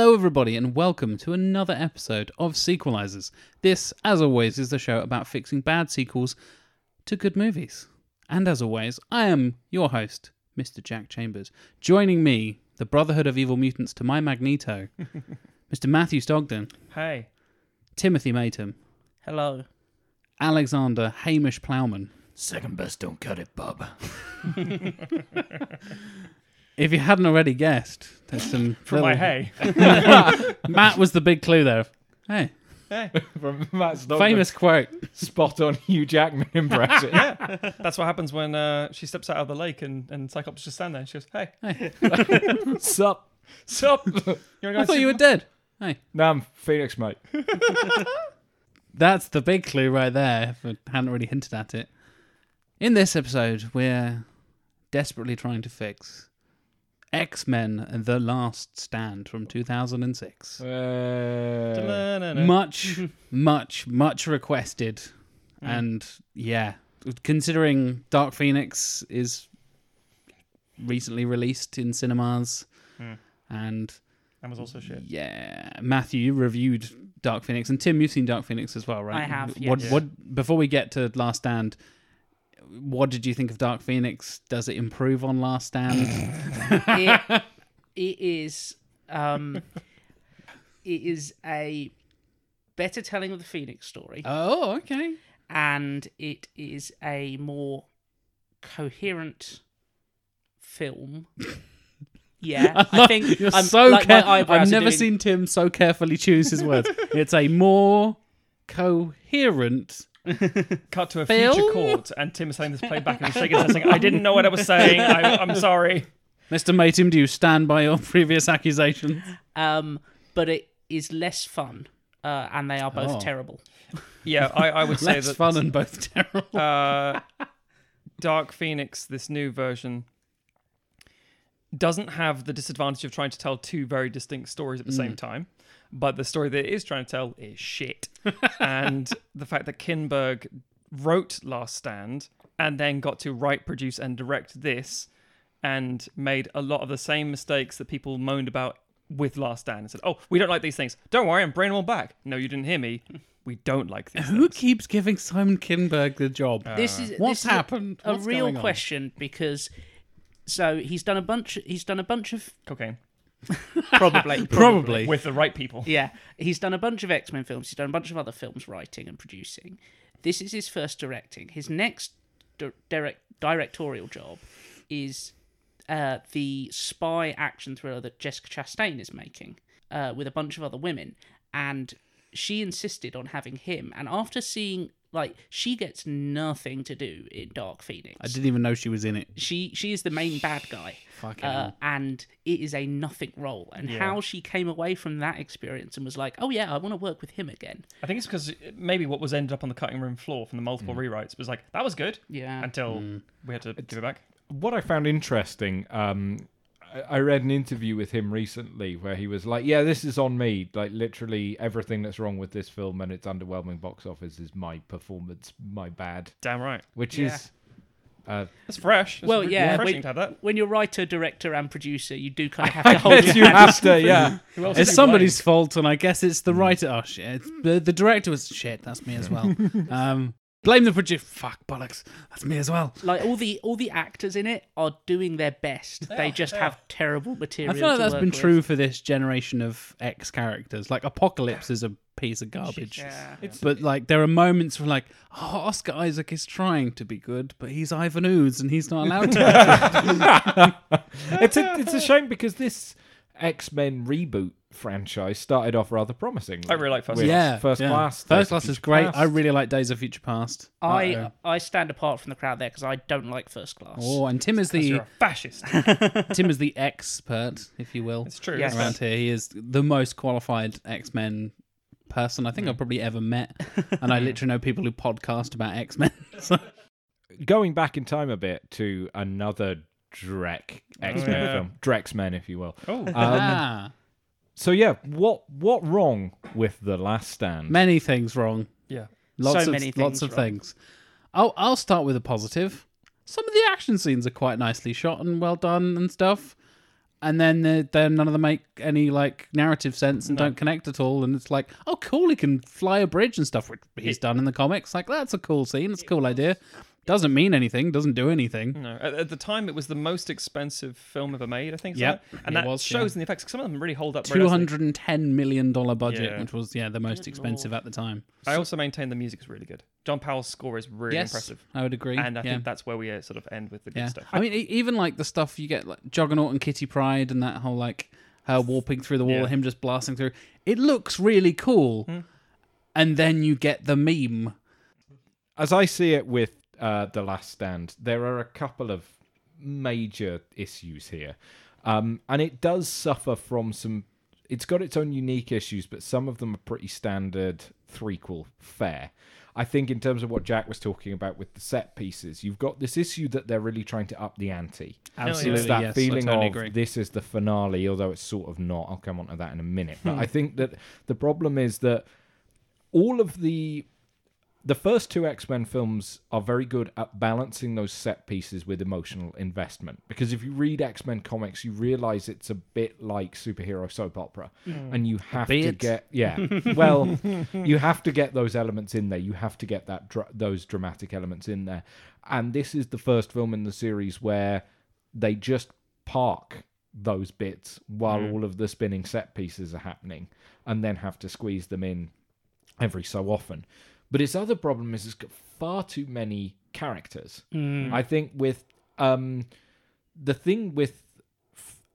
Hello, everybody, and welcome to another episode of Sequelizers. This, as always, is the show about fixing bad sequels to good movies. And as always, I am your host, Mr. Jack Chambers. Joining me, the Brotherhood of Evil Mutants to my Magneto, Mr. Matthew Stogden, Hey. Timothy Matum, Hello. Alexander Hamish Plowman. Second best don't cut it, bub. If you hadn't already guessed, there's some. From my little- hey. Matt was the big clue there. Hey, hey. From Matt Stockman. famous quote. spot on Hugh Jackman impression. Yeah, that's what happens when uh, she steps out of the lake and, and Cyclops just stand there and she goes, hey, Sup? sup? You wanna go I and thought see- you were dead. Hey. Nah, I'm Phoenix, mate. That's the big clue right there, if I hadn't really hinted at it. In this episode, we're desperately trying to fix X Men The Last Stand from 2006. Uh, Much, much, much requested. And yeah, considering Dark Phoenix is recently released in cinemas, Hmm. and That was also shit. yeah, Matthew, you reviewed Dark Phoenix, and Tim, you've seen Dark Phoenix as well, right? I have, What? yes. What? Before we get to Last Stand, what did you think of Dark Phoenix? Does it improve on Last Stand? it, it is um it is a better telling of the Phoenix story oh, okay. and it is a more coherent film. Yeah, I, think You're I'm, so like care- I've never doing- seen Tim so carefully choose his words. it's a more coherent. Cut to a Phil? future court and Tim is saying this playback and he's shaking his head saying, I didn't know what I was saying. I, I'm sorry. Mr. Matum, do you stand by your previous accusations? um but it is less fun uh, and they are both Oh. terrible. Yeah, I, I would say Less that fun and both terrible. uh, Dark Phoenix, this new version, doesn't have the disadvantage of trying to tell two very distinct stories at the same time. But the story that it is trying to tell is shit. and the fact that Kinberg wrote Last Stand and then got to write, produce, and direct this and made a lot of the same mistakes that people moaned about with Last Stand and said, Oh, we don't like these things. Don't worry, I'm bringing them all back. No, you didn't hear me. We don't like these Who things. keeps giving Simon Kinberg the job? Uh, this is What's this is a- happened? A, What's real question because so he's done a bunch he's done a bunch of Cocaine. probably Probably. With the right people. Yeah, he's done a bunch of X Men films. He's done a bunch of other films, writing and producing. This is his first directing. His next di- direct directorial job is uh, the spy action thriller that Jessica Chastain is making uh, with a bunch of other women, and she insisted on having him. And after seeing, like, she gets nothing to do in Dark Phoenix. I didn't even know she was in it. She she is the main bad guy. Fucking Uh, and it is a nothing role. And Yeah. how she came away from that experience and was like, "Oh yeah, I want to work with him again." I think it's because maybe what was ended up on the cutting room floor from the multiple rewrites was like that was good Yeah, until we had to give it back. what I found interesting, um, I, I read an interview with him recently where he was like, "Yeah, this is on me. Like literally everything that's wrong with this film and its underwhelming box office is my performance, my bad." Damn right. Which Yeah. is, uh, It's fresh. It's Well, re- yeah, refreshing we- to have that. when you're writer, director, and producer, you do kind of have I to hold guess your you hands. have to, yeah. It's is to somebody's fault, and I guess it's the writer. Oh shit! The the director was shit. That's me as well. um, blame the producer. Fuck bollocks. That's me as well. Like all the all the actors in it are doing their best. They, are, just they have terrible material. I material. feel like to that's work been with. true for this generation of X characters. Like Apocalypse is a piece of garbage. Yeah. But like there are moments where like, oh, Oscar Isaac is trying to be good, but he's Ivan Ooze and he's not allowed to. it's a it's a shame because this X Men reboot franchise started off rather promising. I really like First with Class. yeah, First yeah. Class. Days First of class is great. Past. I really like Days of Future Past. I Uh-oh. I stand apart from the crowd there because I don't like First Class. Oh, and Tim is the you're a fascist. Tim is the expert, if you will. It's true. Yes. around here. He is the most qualified X Men person I think hmm. I've probably ever met, and I literally know people who podcast about X Men. so, going back in time a bit to another Drek X Men yeah. film, Drex Men, if you will. Oh, Um, ah, So yeah, what what wrong with the Last Stand? many things wrong. yeah. Lots So of many lots of wrong. things. I'll I'll start with a positive. Some of the action scenes are quite nicely shot and well done and stuff. and then they're, they're, none of them make any like narrative sense and No. don't connect at all. And it's like, oh, cool, he can fly a bridge and stuff, which he's done in the comics. Like, that's a cool scene. It's a cool idea. Doesn't mean anything. Doesn't do anything. No, at, at the time it was the most expensive film ever made. I think. so. Yep, and it that was, shows yeah. in the effects. 'cause Some of them really hold up. very Two nicely. hundred and ten million dollar budget, Yeah. which was yeah the most expensive at the time. I also maintain the music is really good. John Powell's score is really yes, impressive, I would agree. and I yeah. think that's where we uh, sort of end with the good Yeah, stuff. I mean, even like the stuff you get, like Juggernaut and Kitty Pryde, and that whole like her warping through the wall, Yeah. him just blasting through. It looks really cool, Hmm. and then you get the meme. As I see it with uh, The Last Stand, there are a couple of major issues here. Um, and it does suffer from some. It's got its own unique issues, but some of them are pretty standard threequel fare. I think, in terms of what Jack was talking about with the set pieces, you've got this issue that they're really trying to up the ante. Absolutely, It's that yes, feeling totally of agree. this is the finale, although it's sort of not. I'll come on to that in a minute. But Hmm. I think that the problem is that all of the the first two X-Men films are very good at balancing those set pieces with emotional investment. Because if you read X-Men comics, you realize it's a bit like superhero soap opera, mm. and you have to bit. get yeah. Well, you have to get those elements in there. You have to get that dra- those dramatic elements in there. And this is the first film in the series where they just park those bits while mm. all of the spinning set pieces are happening, and then have to squeeze them in every so often. But its other problem is it's got far too many characters. I think with um, the thing with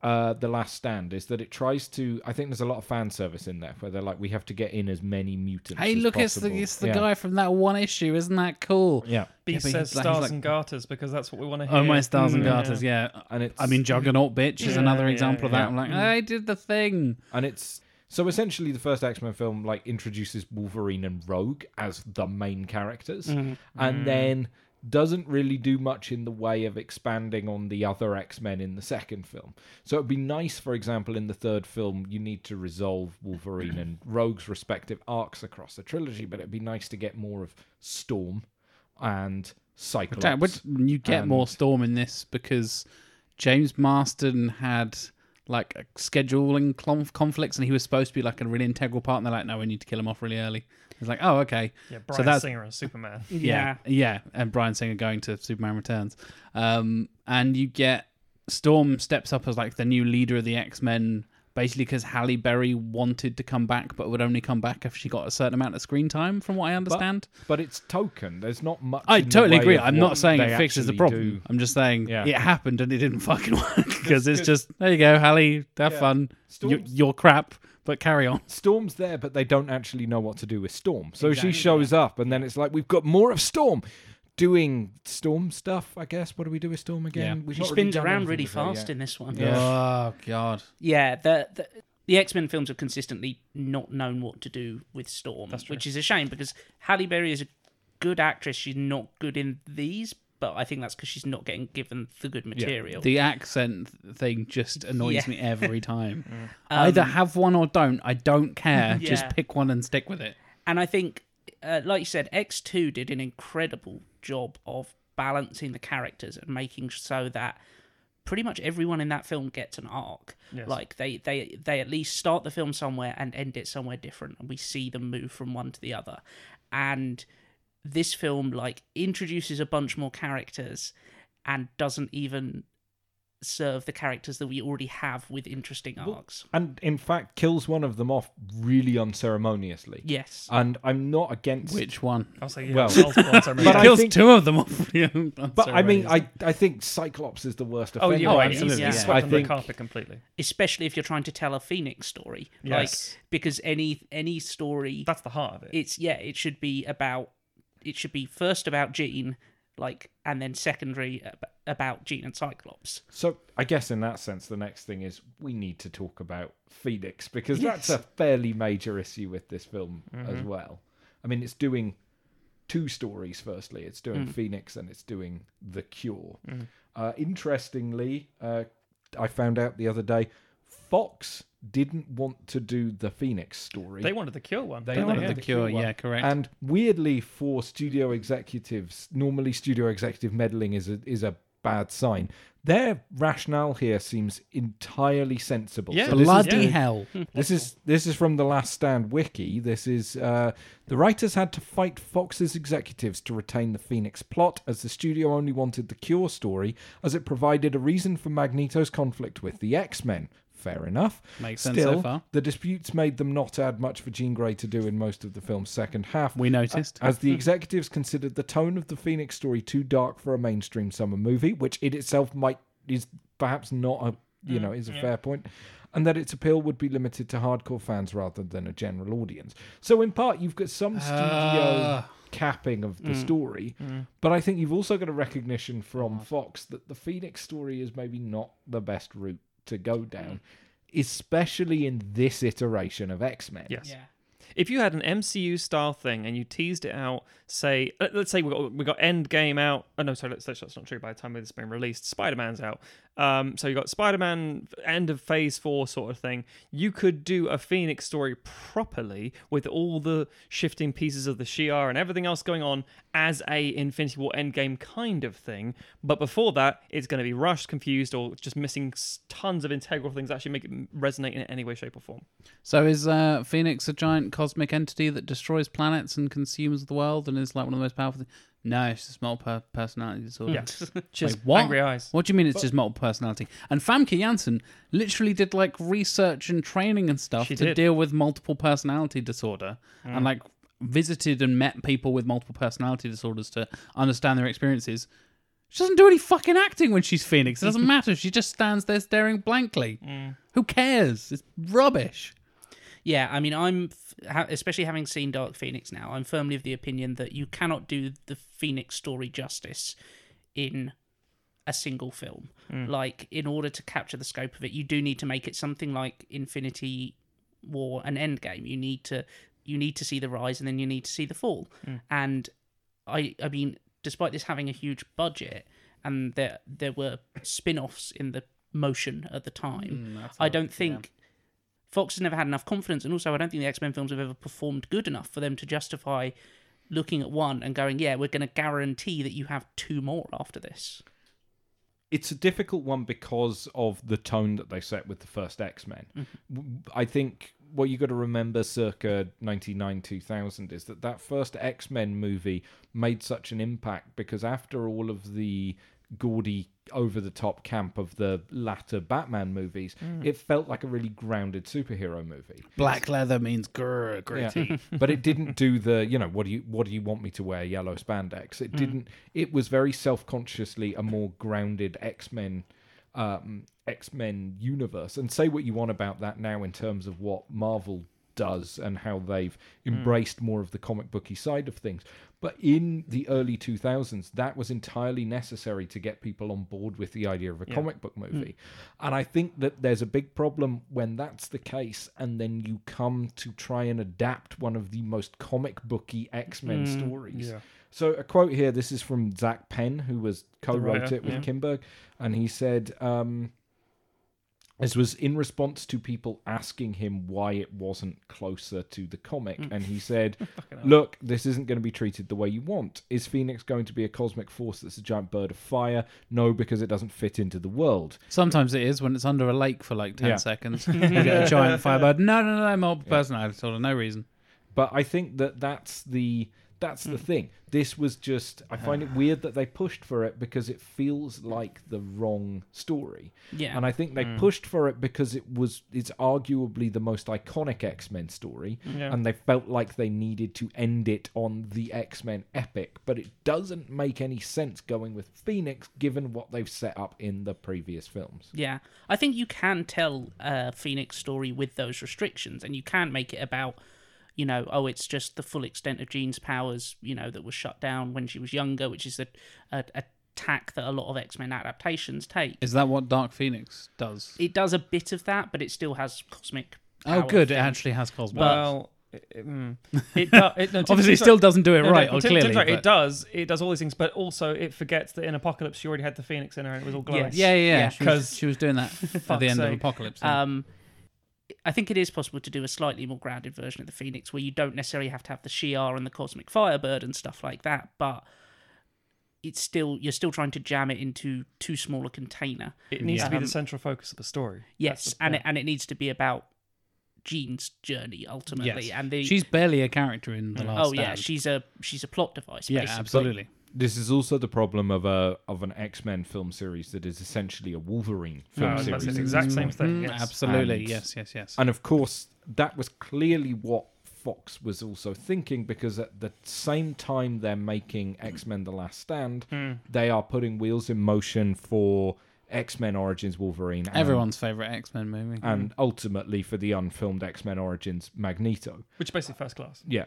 uh, the Last Stand is that it tries to. I think there's a lot of fan service in there where they're like, we have to get in as many mutants. Hey, as look, it's the it's the Yeah. guy from that one issue. Isn't that cool? Yeah, Beast but says he's like- stars he's like- and garters because that's what we want to hear. Oh, my stars and garters. Yeah. and it's I mean, Juggernaut bitch is another yeah, example of yeah. that. I'm like, I did the thing. and it's so essentially the first X Men film like introduces Wolverine and Rogue as the main characters, Mm. and then doesn't really do much in the way of expanding on the other X Men in the second film. So it'd be nice, for example, in the third film, you need to resolve Wolverine and Rogue's respective arcs across the trilogy, but it'd be nice to get more of Storm and Cyclops. Jack, would- you get more Storm in this because James Marston had like scheduling conflicts, and he was supposed to be like a really integral part. And they're like, no, we need to kill him off really early. It's like, oh, okay. Yeah, So Bryan that's- Singer as Superman. Yeah, yeah, and Bryan Singer going to Superman Returns, um, and you get Storm steps up as like the new leader of the X Men, basically because Halle Berry wanted to come back, but would only come back if she got a certain amount of screen time, from what I understand. But it's token. There's not much. I totally agree. I'm not saying it fixes the problem. do. I'm just saying Yeah. it happened and it didn't fucking work because it's just there you go, Halle, have Yeah. fun. You, Storm's- you're crap, but carry on. Storm's there, but they don't actually know what to do with Storm. So Exactly. she shows up, and then it's like we've got more of Storm doing Storm stuff. I guess. What do we do with Storm again? Yeah. We've She not really spins around really fast in this one. Yeah. Oh god. Yeah, the the, the X Men films have consistently not known what to do with Storm, That's true. which is a shame because Halle Berry is a good actress. She's not good in these, but I think that's because she's not getting given the good material. The accent thing just annoys Yeah. me every time. Um, Either have one or don't. I don't care. Just pick one and stick with it. and I think, uh, like you said, X Two did an incredible job of balancing the characters and making so that pretty much everyone in that film gets an arc. Yes. Like they, they they at least start the film somewhere and end it somewhere different, and we see them move from one to the other. And this film like introduces a bunch more characters and doesn't even serve the characters that we already have with interesting arcs. And in fact, kills one of them off really unceremoniously. Yes. And I'm not against. Which one? I'll say yeah, Well- multiple But made. I Kills think- two of them off. But I mean, I I think Cyclops is the worst Oh, offender. you're Oh, absolutely, He's, yeah. he's I swept think- the carpet completely. especially if you're trying to tell a Phoenix story. Yes. Like because any any story That's the heart of it. it's yeah, it should be about it should be first about Jean, like and then secondary about Jean and Cyclops. So I guess in that sense, the next thing is we need to talk about Phoenix because Yes. that's a fairly major issue with this film as Mm-hmm. well. I mean, it's doing two stories. Firstly, it's doing Mm. Phoenix and it's doing The Cure. Mm-hmm. Uh, interestingly, uh, I found out the other day, Fox didn't want to do the Phoenix story. They wanted the cure one. They They wanted wanted Yeah. the the cure. Cure. Yeah, correct. And weirdly, for studio executives, normally studio executive meddling is a is a bad sign. Their rationale here seems entirely sensible. Yeah, So this is- Bloody yeah. hell. this is this is from the Last Stand wiki. This is uh, the writers had to fight Fox's executives to retain the Phoenix plot, as the studio only wanted the Cure story, as it provided a reason for Magneto's conflict with the X Men. Fair enough. Makes sense Still, so far. the disputes made them not add much for Jean Grey to do in most of the film's second half. We noticed. As the executives considered the tone of the Phoenix story too dark for a mainstream summer movie, which it itself might is perhaps not a you mm, know is a fair point, and that its appeal would be limited to hardcore fans rather than a general audience. So in part, you've got some ah. studio Ah. capping of the mm. story, mm. but I think you've also got a recognition from Fox that the Phoenix story is maybe not the best route to go mm. down, especially in this iteration of X Men. Yes. Yeah. If you had an MCU style thing and you teased it out, say, let- let's say we got we got Endgame out. Oh no, sorry, that's, that's not true. By the time this has been released, Spider Man's out. Um, so you got Spider Man end of Phase Four sort of thing. You could do a Phoenix story properly with all the shifting pieces of the Shi'ar and everything else going on as a Infinity War Endgame kind of thing. But before that, it's going to be rushed, confused, or just missing tons of integral things that actually make it resonate in any way, shape, or form. So is uh, Phoenix a giant cosmic entity that destroys planets and consumes the world and is like one of the most powerful? Things? No, it's just multiple personality disorder. Yes, just what? angry eyes. What do you mean it's just multiple personality? And Famke Janssen literally did like research and training and stuff She to did. deal with multiple personality disorder and mm. like visited and met people with multiple personality disorders to understand their experiences. She doesn't do any fucking acting when she's Phoenix. It doesn't matter. She just stands there staring blankly. Mm. Who cares? It's rubbish. Yeah, I mean, I'm especially having seen Dark Phoenix now. I'm firmly of the opinion that you cannot do the Phoenix story justice in a single film. Like, in order to capture the scope of it, you do need to make it something like Infinity War and Endgame. You need to you need to see the rise, and then you need to see the fall. And I, I mean, despite this having a huge budget, and there there were spin-offs in the motion at the time, I don't think. Fox has never had enough confidence, and also I don't think the X Men films have ever performed good enough for them to justify looking at one and going, "Yeah, we're going to guarantee that you have two more after this." it's a difficult one because of the tone that they set with the first X Men. Mm-hmm. I think what you got to remember, circa ninety nine two thousand, is that that first X Men movie made such an impact because after all of the gaudy, over the top camp of the latter Batman movies, it felt like a really grounded superhero movie. Black leather means grr, Yeah. but it didn't do the you know what do you what do you want me to wear? Yellow spandex. It didn't it was very self-consciously a more grounded x-men um x-men universe. And say what you want about that now in terms of what marvel does and how they've hmm. embraced more of the comic booky side of things. But in the early 2000s that was entirely necessary to get people on board with the idea of a comic book hmm. movie. And i think that there's a big problem when that's the case and then you come to try and adapt one of the most comic booky x-men hmm. stories. Yeah. so a quote here this is from zak penn who was co-wrote it with yeah. kinberg and he said um, this was in response to people asking him why it wasn't closer to the comic. And he mm. said, Look, this isn't going to be treated the way you want. Is Phoenix going to be a cosmic force that's a giant bird of fire? No, because it doesn't fit into the world. Sometimes it is when it's under a lake for like 10 Yeah. seconds. you get a giant firebird. No, no, no, multiple personality disorder. No reason. But I think that that's the that's the hmm. thing. This was just I find it weird that they pushed for it because it feels like the wrong story. Yeah. And I think they hmm. pushed for it because it was it's arguably the most iconic X-Men story Yeah. and they felt like they needed to end it on the X-Men epic, but it doesn't make any sense going with Phoenix given what they've set up in the previous films. Yeah, I think you can tell a Phoenix story with those restrictions, and you can make it about, you know, oh, it's just the full extent of Jean's powers, you know, that was shut down when she was younger, which is a, a, a tack that a lot of X Men adaptations take. Is that what Dark Phoenix does? It does a bit of that, but it still has cosmic. Oh, power good. It actually has cosmic. Well, it, it, mm. it, do, it no, Obviously, it right. still doesn't do it No, no, right, or clearly. Right, It does. It does all these things, but also it forgets that in Apocalypse she already had the Phoenix in her and it was all glowing. Yes. Yeah, yeah, yeah. Yeah. She, she was doing that at the end of. Apocalypse. yeah. Um, I think it is possible to do a slightly more grounded version of the Phoenix where you don't necessarily have to have the Shi'ar and the Cosmic Firebird and stuff like that, but it's still you're still trying to jam it into too small a container. It needs to be Um, the central focus of the story. Yes, the- and it, and it needs to be about Jean's journey ultimately. Yes. And the She's barely a character in the last. oh yeah, she's a she's a plot device. yeah, basically. absolutely. This is also the problem of a of an X Men film series that is essentially a Wolverine film I was about series. say the exact same thing. Mhm, yes. Absolutely, And- yes, yes, yes. And of course, that was clearly what Fox was also thinking because at the same time they're making X Men The Last Stand, Hmm. they are putting wheels in motion for X Men Origins Wolverine. and- Everyone's favorite X Men movie. And ultimately for the unfilmed X Men Origins Magneto. Which is basically first class. Yeah.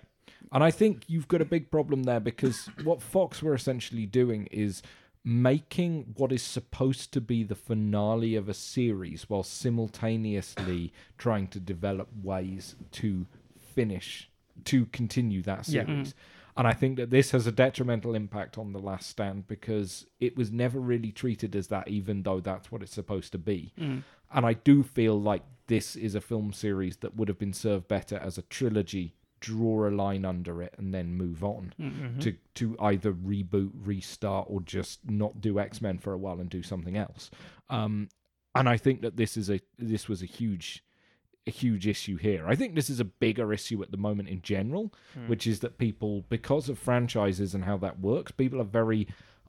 And I think you've got a big problem there because what Fox were essentially doing is making what is supposed to be the finale of a series while simultaneously trying to develop ways to finish, to continue that Yeah. series. And I think that this has a detrimental impact on The Last Stand because it was never really treated as that, even though that's what it's supposed to be. Mm. And I do feel like this is a film series that would have been served better as a trilogy, draw a line under it, and then move on Mm-hmm. to to either reboot, restart, or just not do X Men for a while and do something else. Um, and I think that this is a this was a huge a huge issue here. I think this is a bigger issue at the moment in general, Hmm. which is that people, because of franchises and how that works, people are very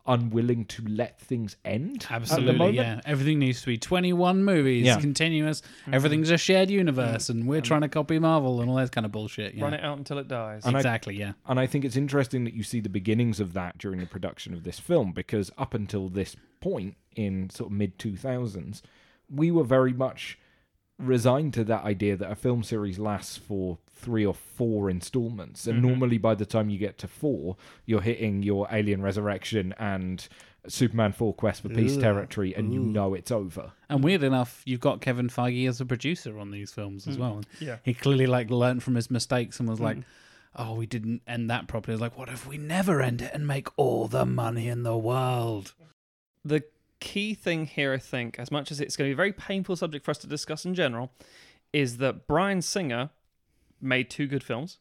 unwilling to let things end. at the Absolutely, moment. yeah. Everything needs to be 21 movies, Yeah. continuous. Mm-hmm. Everything's a shared universe, mm-hmm. and we're trying to copy Marvel and all that kind of bullshit. Yeah. Run it out until it dies. And I- exactly, yeah. And I think it's interesting that you see the beginnings of that during the production of this film because up until this point in sort of mid 2000s, we were very much resigned to that idea that a film series lasts for three or four installments. And Mhm. normally by the time you get to four, you're hitting your Alien Resurrection and Superman 4 Quest for Peace Ugh. territory and you know it's over. And weird enough, you've got Kevin Feige as a producer on these films as Mm. well. yeah. He clearly like learned from his mistakes and was like, Mm. "Oh, we didn't end that properly." It's like, what if we never end it and make all the money in the world? the key thing here, I think, as much as it's going to be a very painful subject for us to discuss in general, is that Bryan Singer made two good films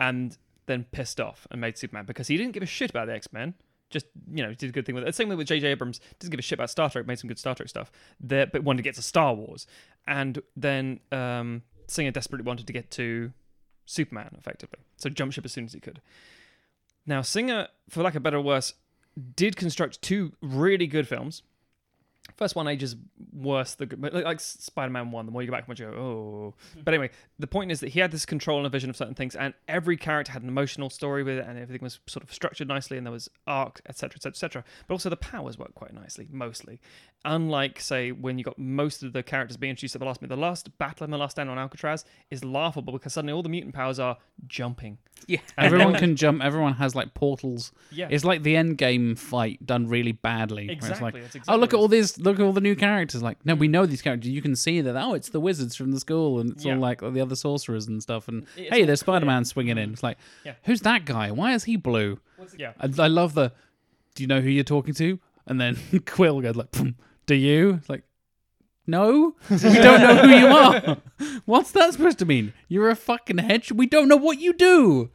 and then pissed off and made Superman because he didn't give a shit about the X Men. Just you know, did a good thing with it. Same with J.J. Abrams, doesn't give a shit about Star Trek, made some good Star Trek stuff. There, but wanted to get to Star Wars, and then um, Singer desperately wanted to get to Superman, effectively. So jump ship as soon as he could. Now, Singer, for lack of better or worse, did construct two really good films. First one ages worse, the like, like Spider-Man One. The more you go back, the more you go, oh. Hmm. But anyway, the point is that he had this control and a vision of certain things, and every character had an emotional story with it, and everything was sort of structured nicely, and there was arc, etc., etc., etc. But also the powers worked quite nicely, mostly. Unlike, say, when you got most of the characters being introduced at the last minute, the last battle in the last stand on Alcatraz is laughable because suddenly all the mutant powers are jumping. Yeah. And Everyone then- can jump. Everyone has like portals. Yeah, It's like the end game fight done really badly. exactly. It's like, that's oh, look at all these, look at all the new characters. Like, no, we mm. know these characters. You can see that. Oh, it's the wizards from the school, and it's Yeah. all like the other sorcerers and stuff. And It's hey, there's Spider Man swinging in. Mm. It's like, Yeah. who's that guy? Why is he blue? Yeah. I, I love the. Do you know who you're talking to? And then Quill goes like, "Pum, "Do you?" It's like, no, we don't know who you are. What's that supposed to mean? You're a fucking hedge. We don't know what you do.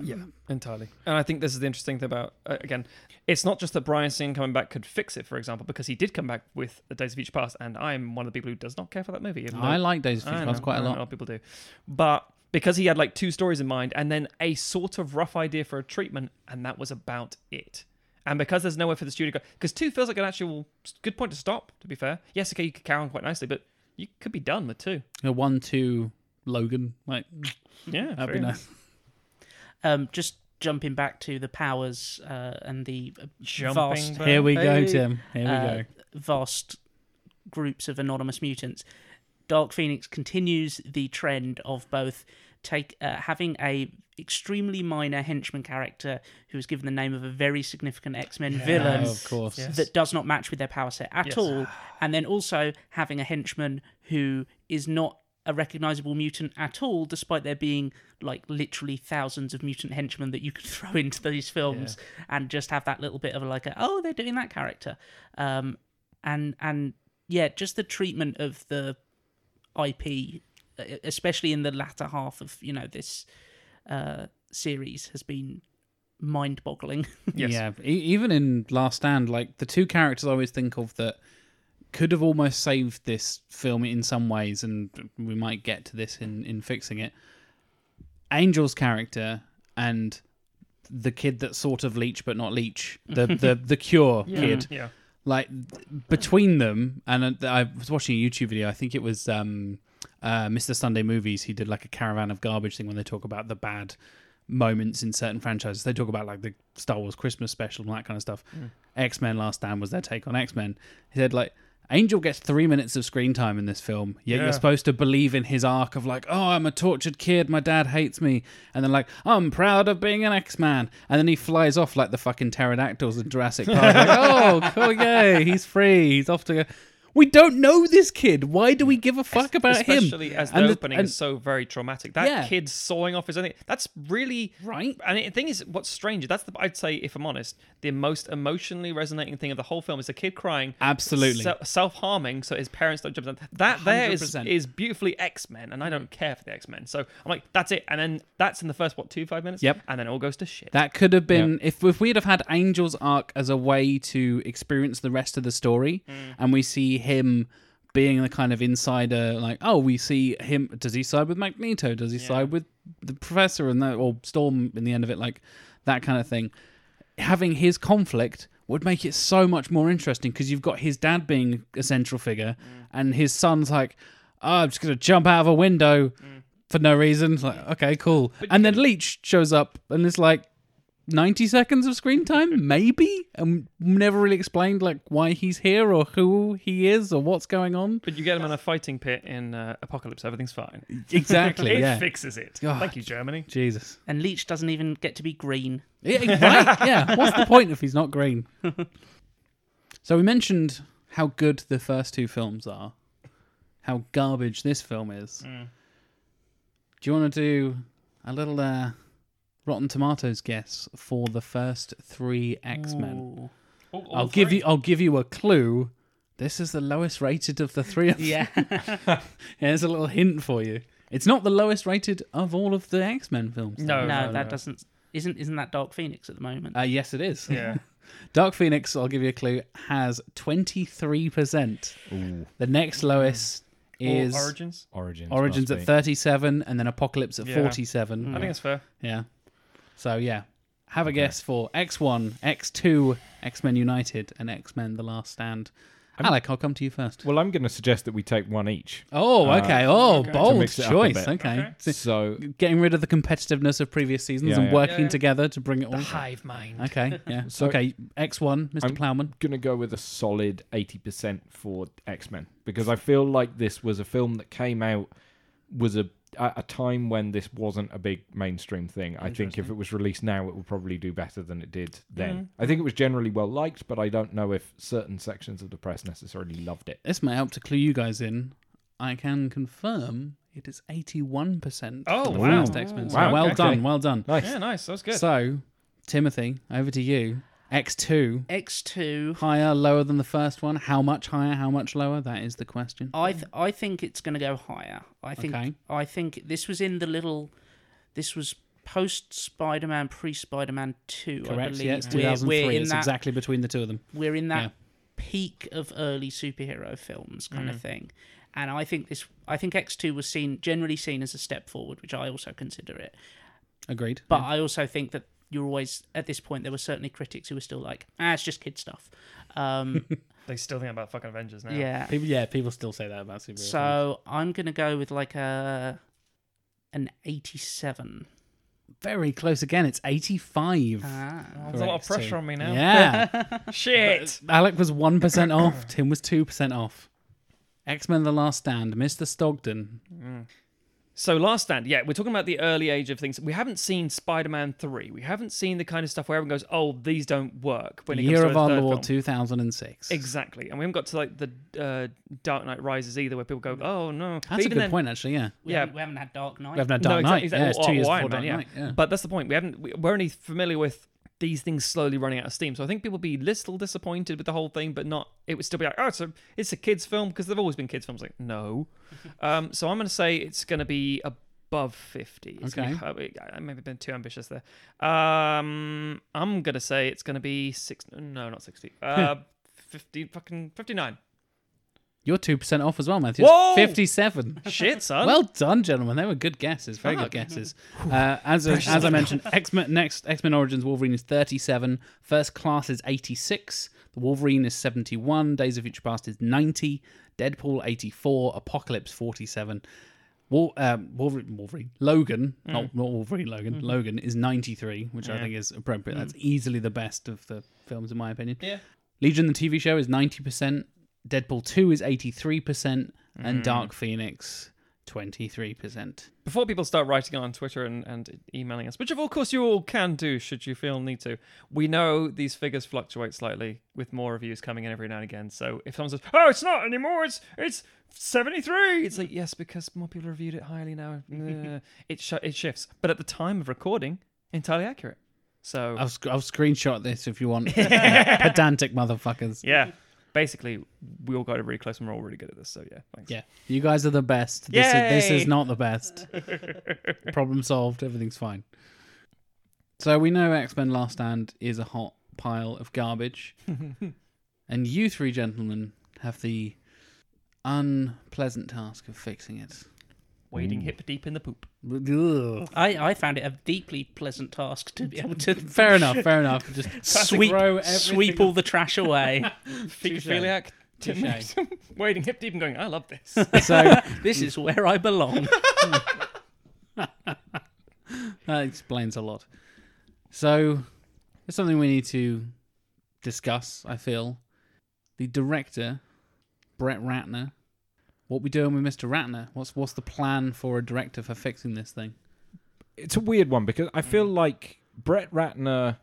Yeah, entirely. And I think this is the interesting thing about uh, again, it's not just that Bryan Singer coming back could fix it, for example, because he did come back with the Days of Future Past, and I'm one of the people who does not care for that movie. I like Days of Future Past quite a lot. A lot of people do, but because he had like two stories in mind, and then a sort of rough idea for a treatment, and that was about it. And because there's nowhere for the studio to go, because two feels like an actual good point to stop. To be fair, yes, okay, you could carry on quite nicely, but you could be done with two. A one, two, Logan. Like Yeah, that'd fair be nice. Um, just jumping back to the powers uh, and the uh, Jumping vast, back. Here we go, Hey. Tim. Here we uh, go. vast groups of anonymous mutants. Dark Phoenix continues the trend of both take uh, having a extremely minor henchman character who is given the name of a very significant X-Men villain Oh, of course. Yes. that does not match with their power set at Yes. all, and then also having a henchman who is not a recognizable mutant at all, despite there being like literally thousands of mutant henchmen that you could throw into these films and just have that little bit of like a, oh they're doing that character, um, and and yeah, just the treatment of the IP, especially in the latter half of you know this uh, series, has been mind-boggling. Yes. Yeah, e- even in Last Stand, like the two characters I always think of that could have almost saved this film in some ways, and we might get to this in in fixing it. Angel's character and the kid that's sort of leech but not leech, the the the cure kid, Yeah. like between them, and uh, I was watching a YouTube video. I think it was um, uh, Mr. Sunday Movies. He did like a caravan of garbage thing when they talk about the bad moments in certain franchises. They talk about like the Star Wars Christmas special and that kind of stuff. X Men Last Stand was their take on X Men. He said like. Angel gets three minutes of screen time in this film, yet Yeah. you're supposed to believe in his arc of like, oh, I'm a tortured kid, my dad hates me, and then like, I'm proud of being an X-Man, and then he flies off like the fucking pterodactyls in Jurassic Park, like, oh, cool, yay, he's free, he's off to go. We don't know this kid. Why do we give a fuck about him? Especially as the And the- opening and- is so very traumatic. That Yeah. kid sawing off his own. That's really Right. And the thing is, what's strange? That's the I'd say, if I'm honest, the most emotionally resonating thing of the whole film is a kid crying, Absolutely. self harming, so his parents don't jump down. That there is 100%. is beautifully X Men, and I don't care for the X Men. So I'm like, that's it. And then that's in the first what two five minutes. Yep. And then it all goes to shit. That could have been if if we'd have had Angel's arc as a way to experience the rest of the story, mm. and we see him being the kind of insider, like oh, we see him. Does he side with Magneto? Does he side with the Professor and that, or Storm in the end of it, like that kind of thing? Having his conflict would make it so much more interesting because you've got his dad being a central figure, mm. and his son's like, oh, I'm just gonna jump out of a window. Mm. For no reason, It's like okay, cool, and then Leech shows up and it's like, 90 seconds of screen time maybe and never really explained like why he's here or who he is or what's going on but you get him in a fighting pit in uh, Apocalypse, everything's fine. exactly it yeah fixes it. God. Thank you, Germany. jesus and Leech doesn't even get to be green. yeah, right? yeah what's the point if he's not green so we mentioned how good the first two films are how garbage this film is do you want to do a little uh rotten tomatoes guess for the first three x-men Ooh. I'll give you. I'll give you a clue. This is the lowest rated of the three of them. Yeah. Here's a little hint for you. It's not the lowest rated of all of the X Men films. No, no, no, that no. doesn't. Isn't isn't that Dark Phoenix at the moment? Uh, yes, it is. Yeah. Dark Phoenix. I'll give you a clue. Has twenty three percent. Ooh, The next lowest is Or Origins. Origins. Origins at thirty seven, and then Apocalypse at Yeah. forty seven. I think that's fair. Yeah. So yeah, have a guess for X one, X two, X Men United, and X Men: The Last Stand. Alec, I'll come to you first. Well, I'm going to suggest that we take one each. Oh, Uh, okay. Oh, okay. Bold mix it up a choice. Okay. Okay. So So getting rid of the competitiveness of previous seasons Yeah, and yeah. working Yeah. together to bring it all. hive mind. Okay. Yeah. So- okay. X one, Mr. I'm- Plowman. going to go with a solid 80% for X-Men because I feel like this was a film that came out was a at a time when this wasn't a big mainstream thing. I think if it was released now it would probably do better than it did then. Mm-hmm. I think it was generally well liked, but I don't know if certain sections of the press necessarily loved it. This may help to clue you guys in. I can confirm it is eighty one percent. Oh, the wow. first X Men. So well okay. done. Well done. Nice. Yeah, nice. That was good. So, Timothy, over to you. X two. X two. Higher, lower than the first one? How much higher? How much lower? That is the question. I th- I think it's going to go higher. I think Okay. I think this was in the little. This was post Spider Man, pre Spider Man two. I Correct. believe. Yeah, it's We're- 2003. We're it's that. exactly between the two of them. We're in that Yeah. peak of early superhero films kind Mm. of thing. And I think this I think X two was seen generally seen as a step forward, which I also consider it. Agreed. But I also think that you're always at this point there were certainly critics who were still like, ah, it's just kid stuff. Um, They still think about fucking Avengers now. yeah. People, yeah, people still say that about superheroes. So I'm gonna go with like a an eighty-seven. very close again. It's 85. Ah. There's a lot of pressure on me now. Yeah. Shit. Alec was 1% off. Tim was 2% off. X Men The Last Stand. Mr. Stogden. So Last Stand, yeah, we're talking about the early age of things. We haven't seen Spider-Man three. We haven't seen the kind of stuff where everyone goes, "Oh, these don't work." When it Year comes of to a Our third Lord film. 2006. Exactly, and we haven't got to like the uh, Dark Knight Rises either, where people go, "Oh no." But That's a good then- point, actually, yeah. We, Yeah. haven't, we haven't had Dark Knight. We haven't had Dark exactly, Knight. exactly. Yeah, it's Or- two or years Iron before Man, Dark yeah. Knight. Yeah. But that's the point. We haven't. We're only familiar with these things slowly running out of steam. So I think people be a little disappointed with the whole thing, but not. It would still be like, oh, it's a it's a kids film because they've always been kids films. Like no. um, so I'm going to say it's going to be above 50. It's gonna be- Okay. I I may have been too ambitious there. Um, I'm going to say it's going to be six. No, not 60. Uh, 50, fucking 59. You're two percent off as well, Matthew. Whoa! Fifty-seven. Shit, son. Well done, gentlemen. They were good guesses. Very Fuck. good guesses. Uh, as as I mentioned, X Men next X Men Origins Wolverine is thirty-seven. First Class is eighty-six. The Wolverine is seventy-one. Days of Future Past is ninety. Deadpool eighty-four. Apocalypse forty-seven. Wol- um, Wolverine, Wolverine, Logan, not, not Wolverine, Logan. Logan is 93, which I think is appropriate. That's easily the best of the films, in my opinion. Yeah. Legion, the TV show, is 90%. Deadpool 2 is 83%. And mm. Dark Phoenix, 23%. Before people start writing on Twitter and, and emailing us, which of course you all can do should you feel need to, we know these figures fluctuate slightly with more reviews coming in every now and again. So if someone says, "Oh, it's not anymore. It's it's 73," it's like yes, because more people reviewed it highly now. It sh- it shifts, but at the time of recording, entirely accurate. So I'll, sc- I'll screenshot this if you want. Pedantic motherfuckers. yeah, basically we all got it really close and we're all really good at this. So yeah, thanks. Yeah. You guys are the best. This is, this is not the best. Problem solved. Everything's fine. So we know X Men Last Stand is a hot pile of garbage. and you three gentlemen have the unpleasant task of fixing it. Wading mm. hip deep in the poop. Ugh. I, I found it a deeply pleasant task to be able to Fair enough, fair enough. Just sweep sweep all the trash away. Fecophiliac. Touche. Wading hip deep and going, I love this. So this is where I belong. that explains a lot. So it's something we need to discuss, I feel. The director, Brett Ratner. What we doing with Mr. Ratner? What's what's the plan for a director for fixing this thing? it's a weird one because I feel like Brett Ratner.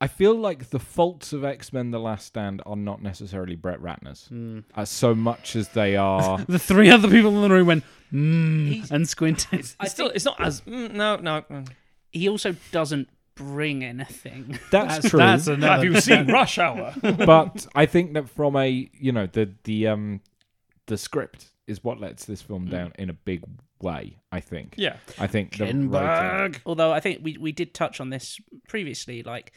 I feel like the faults of X Men: The Last Stand are not necessarily Brett Ratner's, as so much as they are. The three other people in the room went mm, and squinted. I It's still, it's not as mm, no, no. mm. he also doesn't bring anything. That's, true. That's another. seen Rush Hour? but I think that from a you know the the um the script is what lets this film mm. down in a big way. I think. yeah, I think the Ken writing. Although I think we we did touch on this previously, like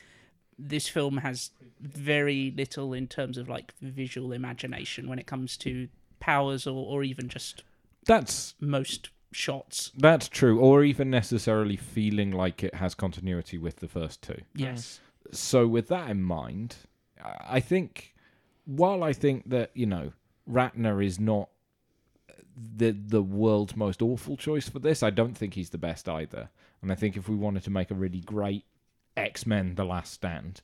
this film has very little in terms of like visual imagination when it comes to powers or, or even just That's most shots. that's true, or even necessarily feeling like it has continuity with the first two. Yes. so with that in mind, I I think while I think that you know Ratner is not the the world's most awful choice for this, I don't think he's the best either. And I think if we wanted to make a really great X Men: The Last Stand,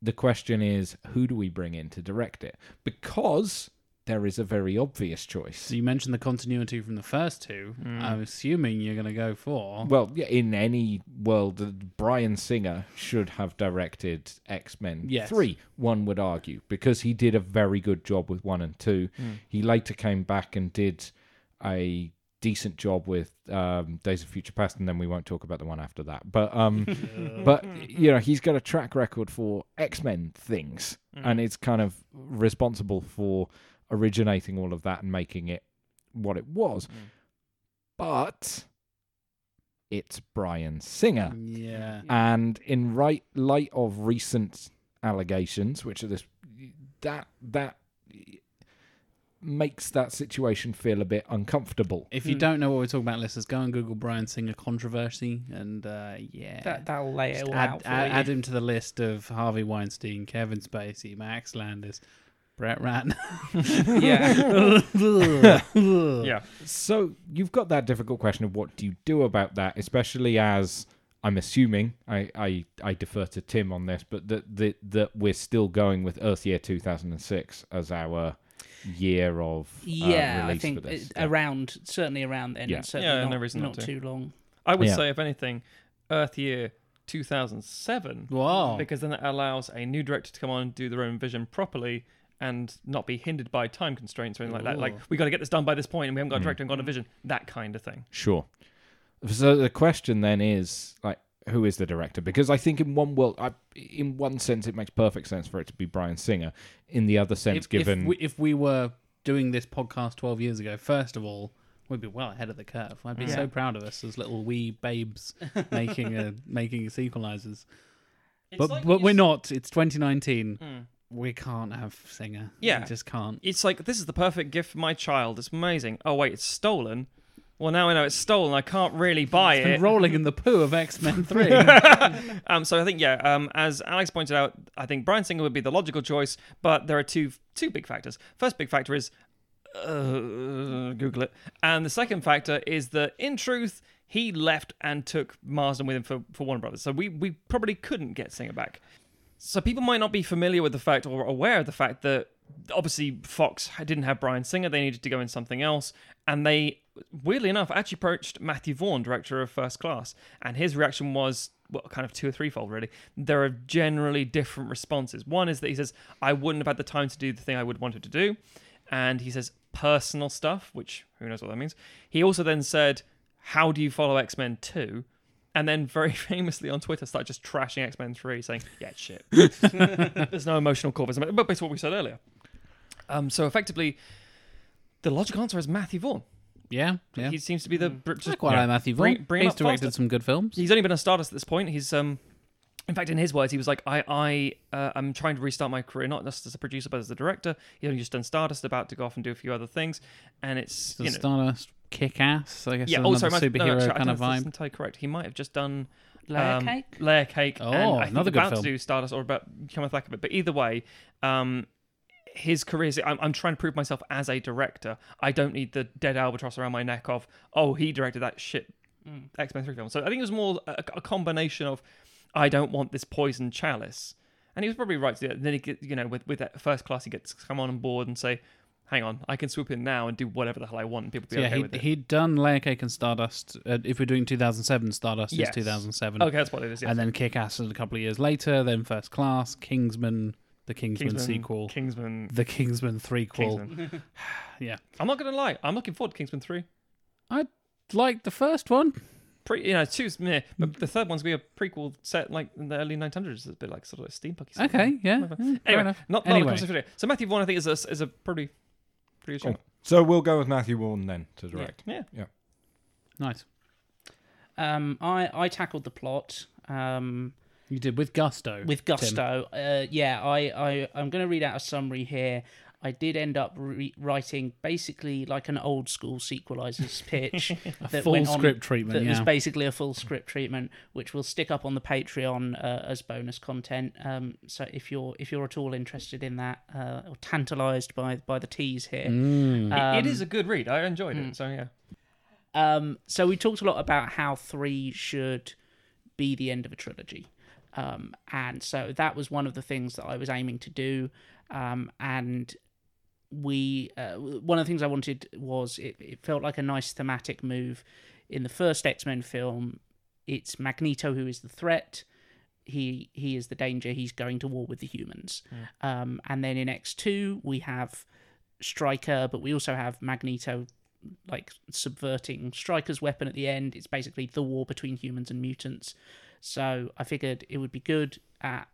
the question is who do we bring in to direct it? Because there is a very obvious choice. So you mentioned the continuity from the first two. I'm assuming you're going to go for. Well, yeah, in any world, Bryan Singer should have directed X Men Yes. 3, one would argue, because he did a very good job with 1 and 2. He later came back and did a decent job with um, Days of Future Past, and then we won't talk about the one after that. But, um, but you know, he's got a track record for X Men things, and it's kind of responsible for originating all of that and making it what it was. But it's Bryan Singer. Yeah. And in right light of recent allegations, which are this that that makes that situation feel a bit uncomfortable. If you don't know what we're talking about, listeners, go and Google Bryan Singer controversy, and uh, yeah, That that'll lay it all add, out for add, you. add him to the list of Harvey Weinstein, Kevin Spacey, Max Landis, Brett Ratner. yeah. yeah. So you've got that difficult question of what do you do about that, especially as I'm assuming I, I, I defer to Tim on this, but that that that we're still going with Earth Year 2006 as our year of uh, Yeah, I release think for this. it- Yeah. around certainly around then. Yeah. and certainly Yeah, not, no reason not not to. too long. I would Yeah. say, if anything, Earth Year 2007, Wow. because then it allows a new director to come on and do their own vision properly and not be hindered by time constraints or anything like that. Like, Ooh. we got to get this done by this point and we haven't got a hmm. director and got a hmm. vision. That kind of thing. Sure. So the question then is like, who is the director? Because I think in one world, I, in one sense, it makes perfect sense for it to be Bryan Singer. In the other sense, if, given if, we, if we were doing this podcast 12 years ago, first of all, We'd be well ahead of the curve. I'd be Yeah. so proud of us as little wee babes making a making sequelizers. But but we're not. It's 2019. We can't have Singer. Yeah. we just can't. It's like this is the perfect gift for my child. It's amazing. Oh wait, it's stolen. Well, now I know it's stolen. I can't really buy It's been it. rolling in the poo of X Men Three. Um, so I think yeah. Um, as Alex pointed out, I think Bryan Singer would be the logical choice, but there are two two big factors. First big factor is uh, Google it, and the second factor is that in truth he left and took Marsden with him for for Warner Brothers. So we we probably couldn't get Singer back. So people might not be familiar with the fact or aware of the fact that obviously Fox didn't have Bryan Singer; they needed to go in something else, and they weirdly enough actually approached Matthew Vaughn, director of First Class, and his reaction was well, kind of two or threefold really. There are generally different responses. One is that he says, "I wouldn't have had the time to do the thing I would wanted to do," and he says personal stuff, which who knows what that means. He also then said, "How do you follow X Men 2? And then very famously on Twitter started just trashing X Men 3, saying, Yeah, it's shit. There's no emotional core. But based on what we said earlier. Um, so effectively, the logical answer is Matthew Vaughn. yeah, yeah. He seems to be the br- I just quite like Matthew Vaughn. bring- bring He's directed faster. some good films. He's only been a Stardust at this point. He's um, in fact, in his words, he was like, "I, I, uh, I'm trying to restart my career, not just as a producer, but as a director. He's only just done Stardust, about to go off and do a few other things, and it's So you know, Stardust, Kick Ass. I guess. yeah. is Also, another no, superhero actually, I kind don't of if that's vibe. entirely correct. He might have just done Layer um, cake. Layer Cake. Oh, and I think another good about film. to do Stardust or about come off the back of it. But either way, um, his career is. I'm, I'm trying to prove myself as a director. I don't need the dead albatross around my neck of oh he directed that shit Mm. X Men Three film. So I think it was more a, a combination of I don't want this poison chalice, and he was probably right to do it. And then he get you know with with that first class he gets to come on board and say. Hang on, I can swoop in now and do whatever the hell I want, and people will So be yeah, okay he, with it. he'd done Layer Cake and Stardust. Uh, if we're doing 2007, Stardust Yes. is 2007. okay, that's what it is. Yes. And then Kick Ass a couple of years later, then First Class, Kingsman, the Kingsman, Kingsman, sequel, Kingsman, the Kingsman threequel. Kingsman. Yeah. I'm not gonna lie, I'm looking forward to Kingsman Three. I Like the first one. pre you know two's meh, but the third one's gonna be a prequel set like in the early 900s it's a bit like sort of like steampunky. Okay, yeah. Yeah, anyway not, not Anyway. a so Matthew Vaughn I think is a, is a pretty pretty good Cool. shout. So we'll go with Matthew Vaughn then to direct. yeah Yeah. Nice. Um, I I tackled the plot. Um, You did with gusto. with gusto. Uh, yeah, I, I I'm going to read out a summary here. I did end up re- writing basically like an old school sequelizers pitch A that full went on- script treatment. that was basically a full script treatment, which we'll stick up on the Patreon uh, as bonus content. Um, so if you're if you're at all interested in that uh, or tantalised by by the tease here, Mm. It- it Um, is a good read I enjoyed mm. it so yeah Um, so we talked a lot about how three should be the end of a trilogy. Um, and so that was one of the things that I was aiming to do. Um, and we, uh, one of the things I wanted was it, it felt like a nice thematic move. In the first X Men film, it's Magneto who is the threat. He he is the danger. He's going to war with the humans. Um, and then in X two we have Striker, but we also have Magneto like subverting Striker's weapon at the end. It's basically the war between humans and mutants. So I figured it would be good at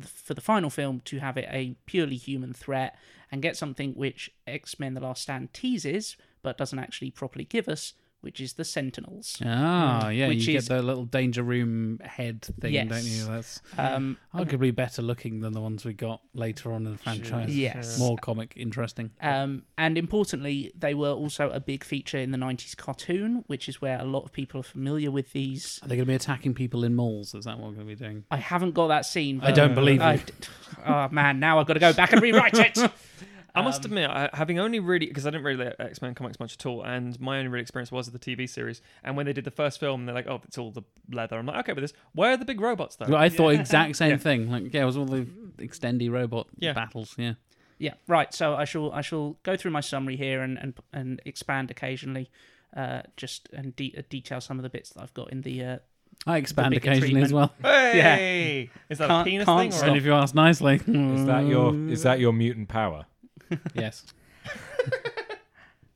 for the final film to have it a purely human threat and get something which X Men: The Last Stand teases but doesn't actually properly give us, which is the Sentinels. Ah, yeah. Which you is- get the little danger room head thing, don't Yes. you? That's Um, arguably better looking than the ones we got later on in the franchise. Yes. More comic, interesting. Um, and importantly, they were also a big feature in the 90s cartoon, which is where a lot of people are familiar with these. Are they going to be attacking people in malls? Is that what we're going to be doing? I haven't got that scene. I don't believe I you. d- oh man, now I've got to go back and rewrite it. I must Um, admit, I, having only really because I didn't really like X Men comics much at all, and my only real experience was the TV series. And when they did the first film, they're like, "Oh, it's all the leather." I'm like, "Okay with this." Where are the big robots though? Well, I thought exact same Yeah. thing. Like, yeah, it was all the extendy robot Yeah. battles. Yeah. Yeah, right. So I shall I shall go through my summary here and and, and expand occasionally, uh, just and de- uh, detail some of the bits that I've got in the. Uh, I expand bigger occasionally as well. Hey, is that Can't- a penis thing? Or. And if you ask nicely, Is that your is that your mutant power? Yes?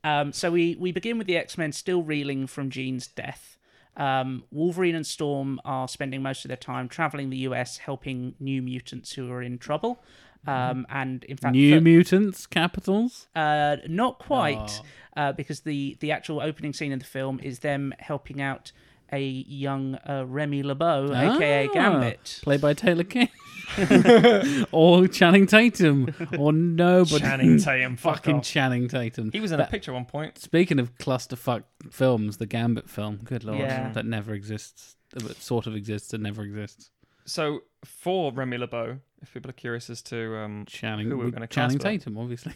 Um, so we we begin with the X Men still reeling from Jean's death. Um, Wolverine and Storm are spending most of their time traveling the US, helping new mutants who are in trouble. Um, and in fact, New fir- Mutants capitals. uh, not quite, Oh. uh, because the the actual opening scene in the film is them helping out a young uh, Remy LeBeau, aka Ah, Gambit. played by Taylor Kitsch, or Channing Tatum, or nobody. Channing Tatum, fuck fucking off. Channing Tatum. He was in That- a picture at one point. Speaking of clusterfuck films, the Gambit film, good lord, Yeah. that never exists. That sort of exists and never exists. So for Remy LeBeau, if people are curious as to, um, Channing, Who we're gonna cast Channing for? Tatum, obviously.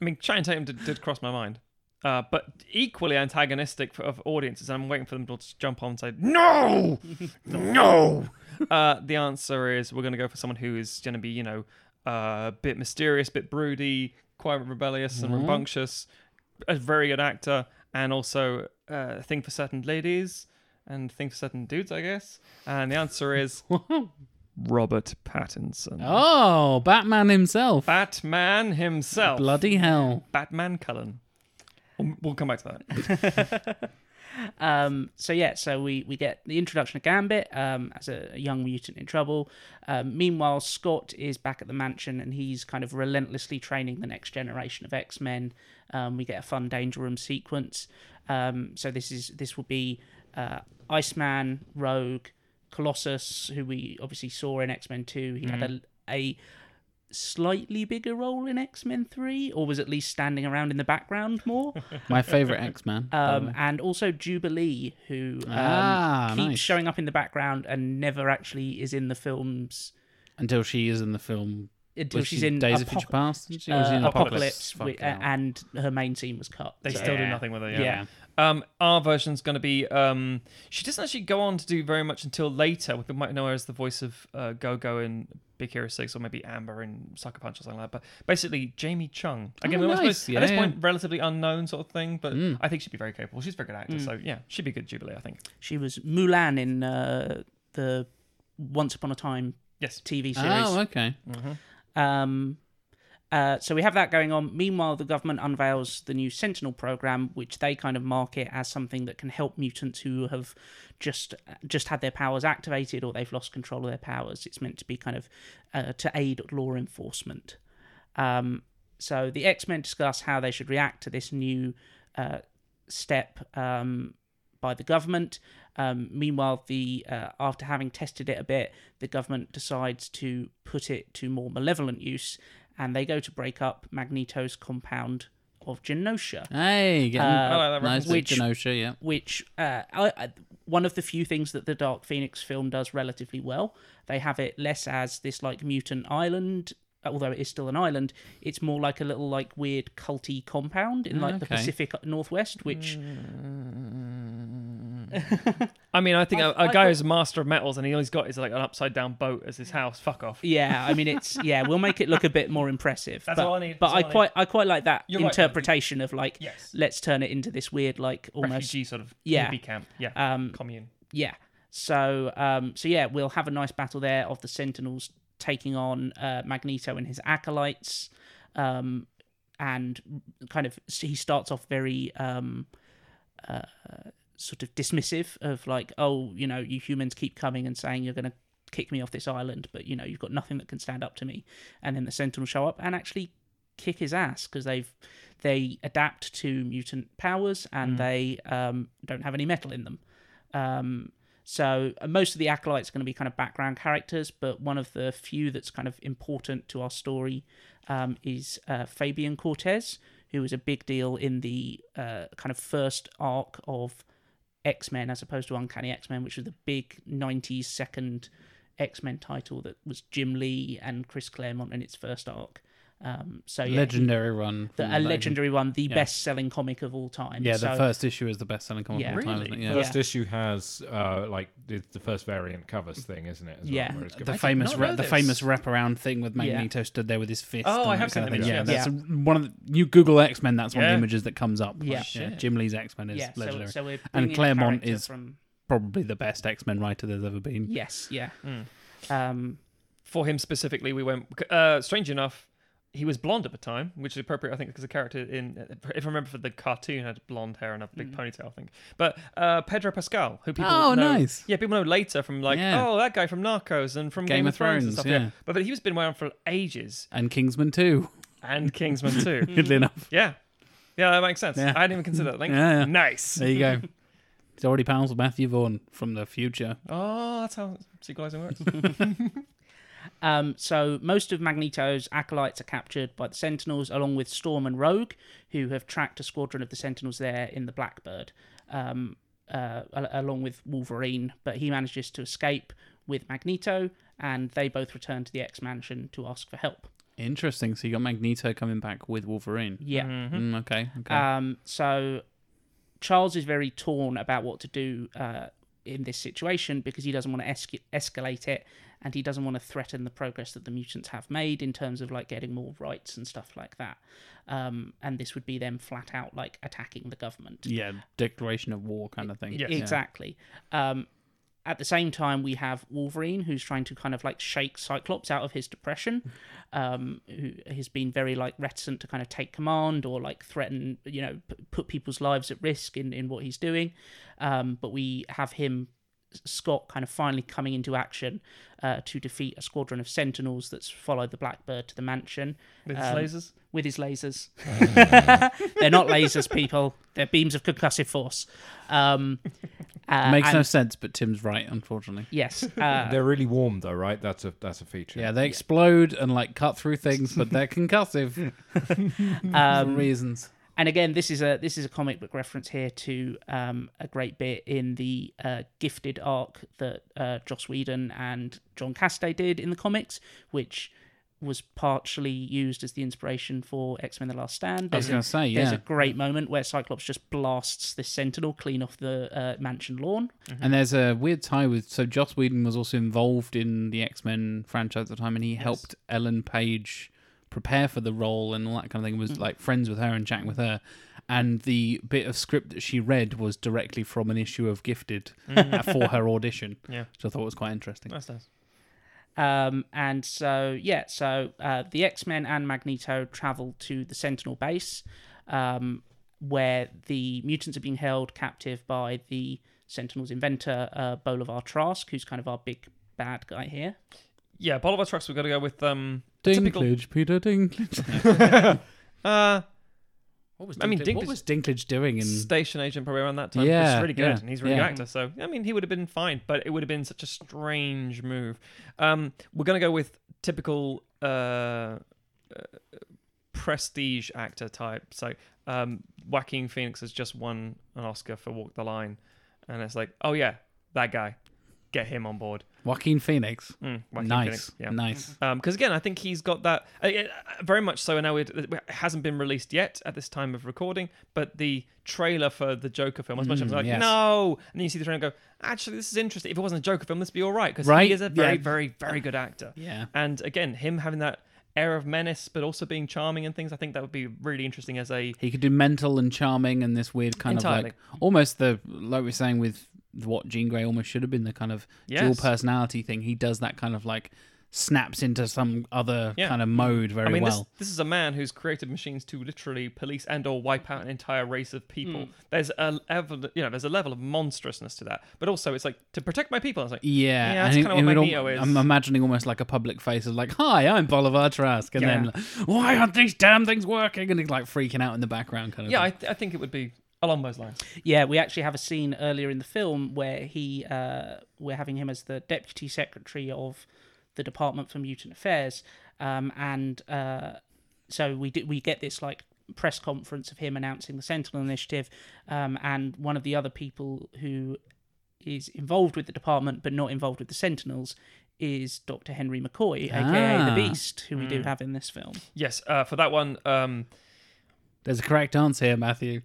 I mean, Channing Tatum did, did cross my mind, uh, but equally antagonistic for, of audiences. I'm waiting for them to jump on and say no, no. Uh, the answer is we're going to go for someone who is going to be, you know, uh, a bit mysterious, bit broody, quite rebellious and Mhm. rambunctious, a very good actor, and also uh, a thing for certain ladies and thing for certain dudes, I guess. And the answer is Robert Pattinson. oh, Batman himself. Batman himself. Bloody hell. Batman Cullen. We'll, come back to that. Um, so yeah, so we, we get the introduction of Gambit um, as a, a young mutant in trouble. Um, meanwhile, Scott is back at the mansion and he's kind of relentlessly training the next generation of X Men. Um, we get a fun Danger Room sequence. Um, so this is this will be uh, Iceman, Rogue, Colossus, who we obviously saw in X Men Two. He had a, a slightly bigger role in X Men Three, or was at least standing around in the background more. My favorite X Man. Um, and also Jubilee, who um, Ah, keeps nice. showing up in the background and never actually is in the films Until she is in the film. until was she's she in Days Apoc- of Future Past. She uh, in Apocalypse, Fuck wi- hell. uh, and her main scene was cut. They So- still do nothing with it. Yeah. Yeah. Um, our version's going to be. Um, she doesn't actually go on to do very much until later. We might know her as the voice of uh, Go Go in Big Hero Six, or maybe Amber in Sucker Punch or something like that. But basically, Jamie Chung. Again, Oh, I suppose nice. at this Yeah, point, relatively unknown sort of thing. But Mm. I think she'd be very capable. She's a very good actor. Mm. So yeah, she'd be good Jubilee. I think. She was Mulan in uh, the Once Upon a Time Yes. TV series. Oh, okay. Um, uh, so we have that going on. Meanwhile, the government unveils the new Sentinel program, which they kind of market as something that can help mutants who have just just had their powers activated or they've lost control of their powers. It's meant to be kind of uh, to aid law enforcement. Um, so the X Men discuss how they should react to this new uh, step um, by the government. Um, meanwhile, the uh, after having tested it a bit, the government decides to put it to more malevolent use, and they go to break up Magneto's compound of Genosha, Hey, getting Uh, I like that nice which, Which- Genosha, yeah. which uh, I, I, one of the few things that the Dark Phoenix film does relatively well. They have it less as this like mutant island. Although it is still an island, it's more like a little like weird culty compound in like the Pacific Northwest, which I mean, I think a I- a I guy thought- who's a master of metals and he always got is like an upside down boat as his house. Fuck off. Yeah, I mean it's yeah, we'll make it look a bit more impressive. That's but, all I need, But that's I all I quite I quite like that You're right, interpretation of like Yes. let's turn it into this weird like almost Refugee sort of Yeah. camp. Yeah. um Commune. yeah. So um so yeah, we'll have a nice battle there of the Sentinels taking on uh, Magneto and his acolytes. Um and kind of he starts off very um uh sort of dismissive of like oh you know you humans keep coming and saying you're going to kick me off this island but you know you've got nothing that can stand up to me and then the sentinels show up and actually kick his ass because they've they adapt to mutant powers and they um, don't have any metal in them um, so uh, most of the acolytes are going to be kind of background characters but one of the few that's kind of important to our story um, is uh, fabian cortez who was a big deal in the uh, kind of first arc of X Men as opposed to Uncanny X Men, which was the big 90s second X Men title that was Jim Lee and Chris Claremont in its first arc. Um, so yeah, legendary run. the, a legendary one, the Yeah. best selling comic of all time. Yeah, the first issue is the best selling comic Yeah. of all time, Really? isn't it? Yeah. Yeah. First issue has uh, like it's the first variant covers thing, isn't it? as well, Yeah. where it's The did famous, not re- the famous wraparound thing with Yeah. Magneto stood there with his fist. Oh, and I that have kind seen of the thing. Yeah, that's a- one of the. You Google X Men, that's one of the images that comes up. Yeah. Like, Shit. Jim Lee's X Men is yeah, so, legendary. so we're And bringing Claremont is- from Probably the best X Men writer there's ever been. yes, yeah. Mm. Um, For him specifically, we went. Uh, strange enough, he was blonde at the time, which is appropriate, I think, because the character in, if I remember for the cartoon, had blonde hair and a big ponytail, I think. But uh, Pedro Pascal, who people Oh, know, nice. yeah, people know later from like, Yeah. oh, that guy from Narcos and from Game, of Thrones, and stuff. yeah. But, but he was been around for ages, And Kingsman too. and Kingsman too. Weirdly enough. yeah, yeah, that makes sense. Yeah. I didn't even consider that. Link. Yeah, yeah. Nice. There you go. He's already pals with Matthew Vaughn from the future. Oh, that's how sequelizing works. Um, so most of Magneto's acolytes are captured by the Sentinels, along with Storm and Rogue, who have tracked a squadron of the Sentinels there in the Blackbird, um, uh, along with Wolverine. But he manages to escape with Magneto, and they both return to the X Mansion to ask for help. Interesting. So you got Magneto coming back with Wolverine. Yeah. Mm, okay. Okay. Um, so Charles is very torn about what to do uh, in this situation because he doesn't want to esca- escalate it and he doesn't want to threaten the progress that the mutants have made in terms of like getting more rights and stuff like that. Um, and this would be them flat out like attacking the government. yeah. Declaration of war kind of thing. Yeah. Exactly. Um, at the same time, we have Wolverine, who's trying to kind of like shake Cyclops out of his depression, um, who has been very like reticent to kind of take command or like threaten, you know, p- put people's lives at risk in, in what he's doing. Um, but we have him, Scott, kind of finally coming into action uh, to defeat a squadron of Sentinels that's followed the Blackbird to the mansion With Um, lasers. with his lasers. They're not lasers, people. They're beams of concussive force. Um, uh, Makes no sense, but Tim's right, unfortunately. Yes. Uh, They're really warm though, right? That's a that's a feature. Yeah, they explode and like cut through things, but they're concussive for um, reasons. And again, this is a this is a comic book reference here to um, a great bit in the uh, Gifted arc that uh, Joss Whedon and John Cassaday did in the comics, which was partially used as the inspiration for X Men: The Last Stand. I was There's a- going to say, yeah. There's a great moment where Cyclops just blasts this Sentinel clean off the uh, mansion lawn. And there's a weird tie with. So Joss Whedon was also involved in the X Men franchise at the time, and he helped Ellen Page prepare for the role and all that kind of thing. Mm. Was like friends with her and chatting with her. And the bit of script that she read was directly from an issue of Gifted for her audition, Yeah, which I thought it was quite interesting. that's nice. Um, and so, yeah, so uh, the X Men and Magneto travel to the Sentinel base, um, where the mutants are being held captive by the Sentinel's inventor, uh, Bolivar Trask, who's kind of our big bad guy here. Yeah, Bolivar Trask. We've got to go with um typical. Dinklage, Peter Dinklage. Uh, What was I mean, Dinklage, what was Dinklage doing in? station agent probably around that time. Yeah, Yeah, was really good, yeah, and he's a really yeah. good actor. So I mean, he would have been fine, but it would have been such a strange move. Um, we're gonna go with typical uh, uh, prestige actor type. So um, Joaquin Phoenix has just won an Oscar for Walk the Line, and it's like, oh yeah, that guy, get him on board. Joaquin Phoenix. Mm, Joaquin nice, Phoenix, yeah. nice. Because again, I think he's got that uh, uh, very much so. I know it, it hasn't been released yet at this time of recording, but the trailer for the Joker film, as much as Mm, like, yes. no, and then you see the trailer and go, actually, this is interesting. If it wasn't a Joker film, this would be all right because Right, he is a very, yeah. very, very good actor. Yeah. And again, him having that air of menace, but also being charming and things, I think that would be really interesting as a He could do mental and charming and this weird kind Entirely. of like almost the like we are saying with what Jean Grey almost should have been the kind of dual personality thing. He does that kind of like snaps into some other Yeah. kind of mode very I mean, well. this, this is a man who's created machines to literally police and or wipe out an entire race of people. Hmm. There's a level, you know, there's a level of monstrousness to that, but also it's like to protect my people. It's like, Yeah, Yeah, that's kinda what it would Magneto al- is. I'm imagining almost like a public face of like, "Hi, I'm Bolivar Trask," and Yeah. then why aren't these damn things working? And he's like freaking out in the background, kind of. yeah, I, th- I think it would be along those lines. Yeah, we actually have a scene earlier in the film where he, uh, we're having him as the deputy secretary of the Department for Mutant Affairs, um, and uh, so we did we get this like press conference of him announcing the Sentinel Initiative, um, and one of the other people who is involved with the department but not involved with the Sentinels is Dr. Henry McCoy, aka the Ah. Beast, who we do have in this film. Yes, uh, for that one. Um, There's a correct answer here, Matthew.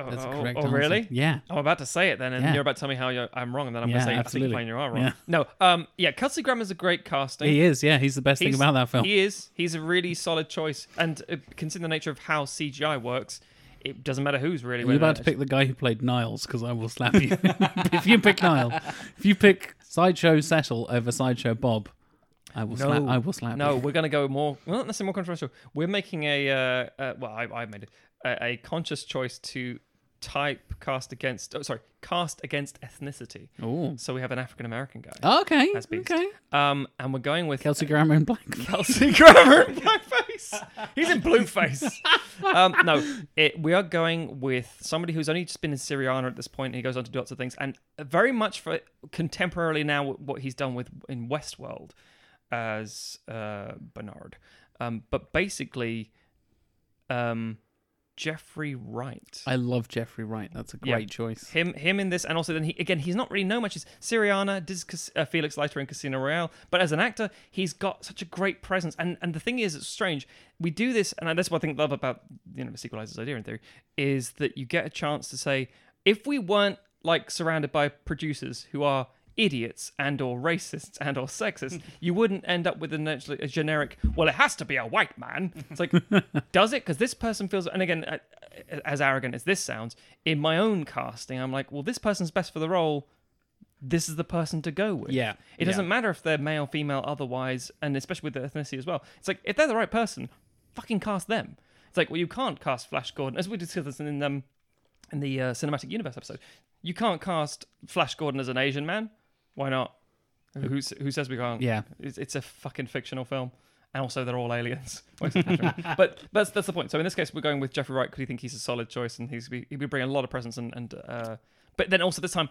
Oh, a oh, correct oh, answer. really? Yeah. I'm about to say it then, and Yeah. you're about to tell me how I'm wrong, and then I'm Yeah, going to say I absolutely. think you are wrong. Yeah. No, um, yeah, Kelsey Grammer's a great casting. He is. Yeah, he's the best thing about that film. He is. He's a really solid choice, and uh, considering the nature of how CGI works, it doesn't matter who's really. You're about to pick the guy who played Niles? Because I will slap you. if you pick Niles. if you pick Sideshow Cecil over Sideshow Bob, I will No. slap. I will slap. No, you. we're going to go more, well, not necessarily more controversial. We're making a, uh, uh, well, I, I made it, a, a conscious choice to type cast against, oh, sorry, cast against ethnicity. Oh. So we have an African American guy. Okay. As Beast. Okay. Um, and we're going with Kelsey Grammer in black. Kelsey Grammer in blackface. He's in blueface. um, no, it, we are going with somebody who's only just been in Syriana at this point. He goes on to do lots of things, and very much for contemporarily now what he's done with in Westworld as uh, Bernard. Um, but basically, um, Jeffrey Wright. I love Jeffrey Wright. That's a Yeah. great choice. Him, him in this, and also then he again, he's not really known much. He's Syriana, did uh, Felix Leiter in Casino Royale, but as an actor, he's got such a great presence. And and the thing is, it's strange. We do this, and that's what I think love about you know the sequelizers idea in theory is that you get a chance to say, if we weren't like surrounded by producers who are idiots and or racists and or sexists you wouldn't end up with a, a generic well it has to be a white man. It's like does it? Because this person feels and again as arrogant as this sounds in my own casting i'm like well this person's best for the role. This is the person to go with. Yeah. it doesn't matter if they're male female otherwise and especially with the ethnicity as well. It's like if they're the right person fucking cast them. It's like well you can't cast flash gordon as we discussed this in um in the uh, cinematic universe episode. You can't cast flash gordon as an asian man why not mm. who, who says we can't Yeah. it's, it's a fucking fictional film, and also they're all aliens. Well, except Patrick. but that's that's the point. So in this case, we're going with Jeffrey Wright because we think he's a solid choice, and he's he'll be bringing a lot of presence and and. Uh, but then also this time,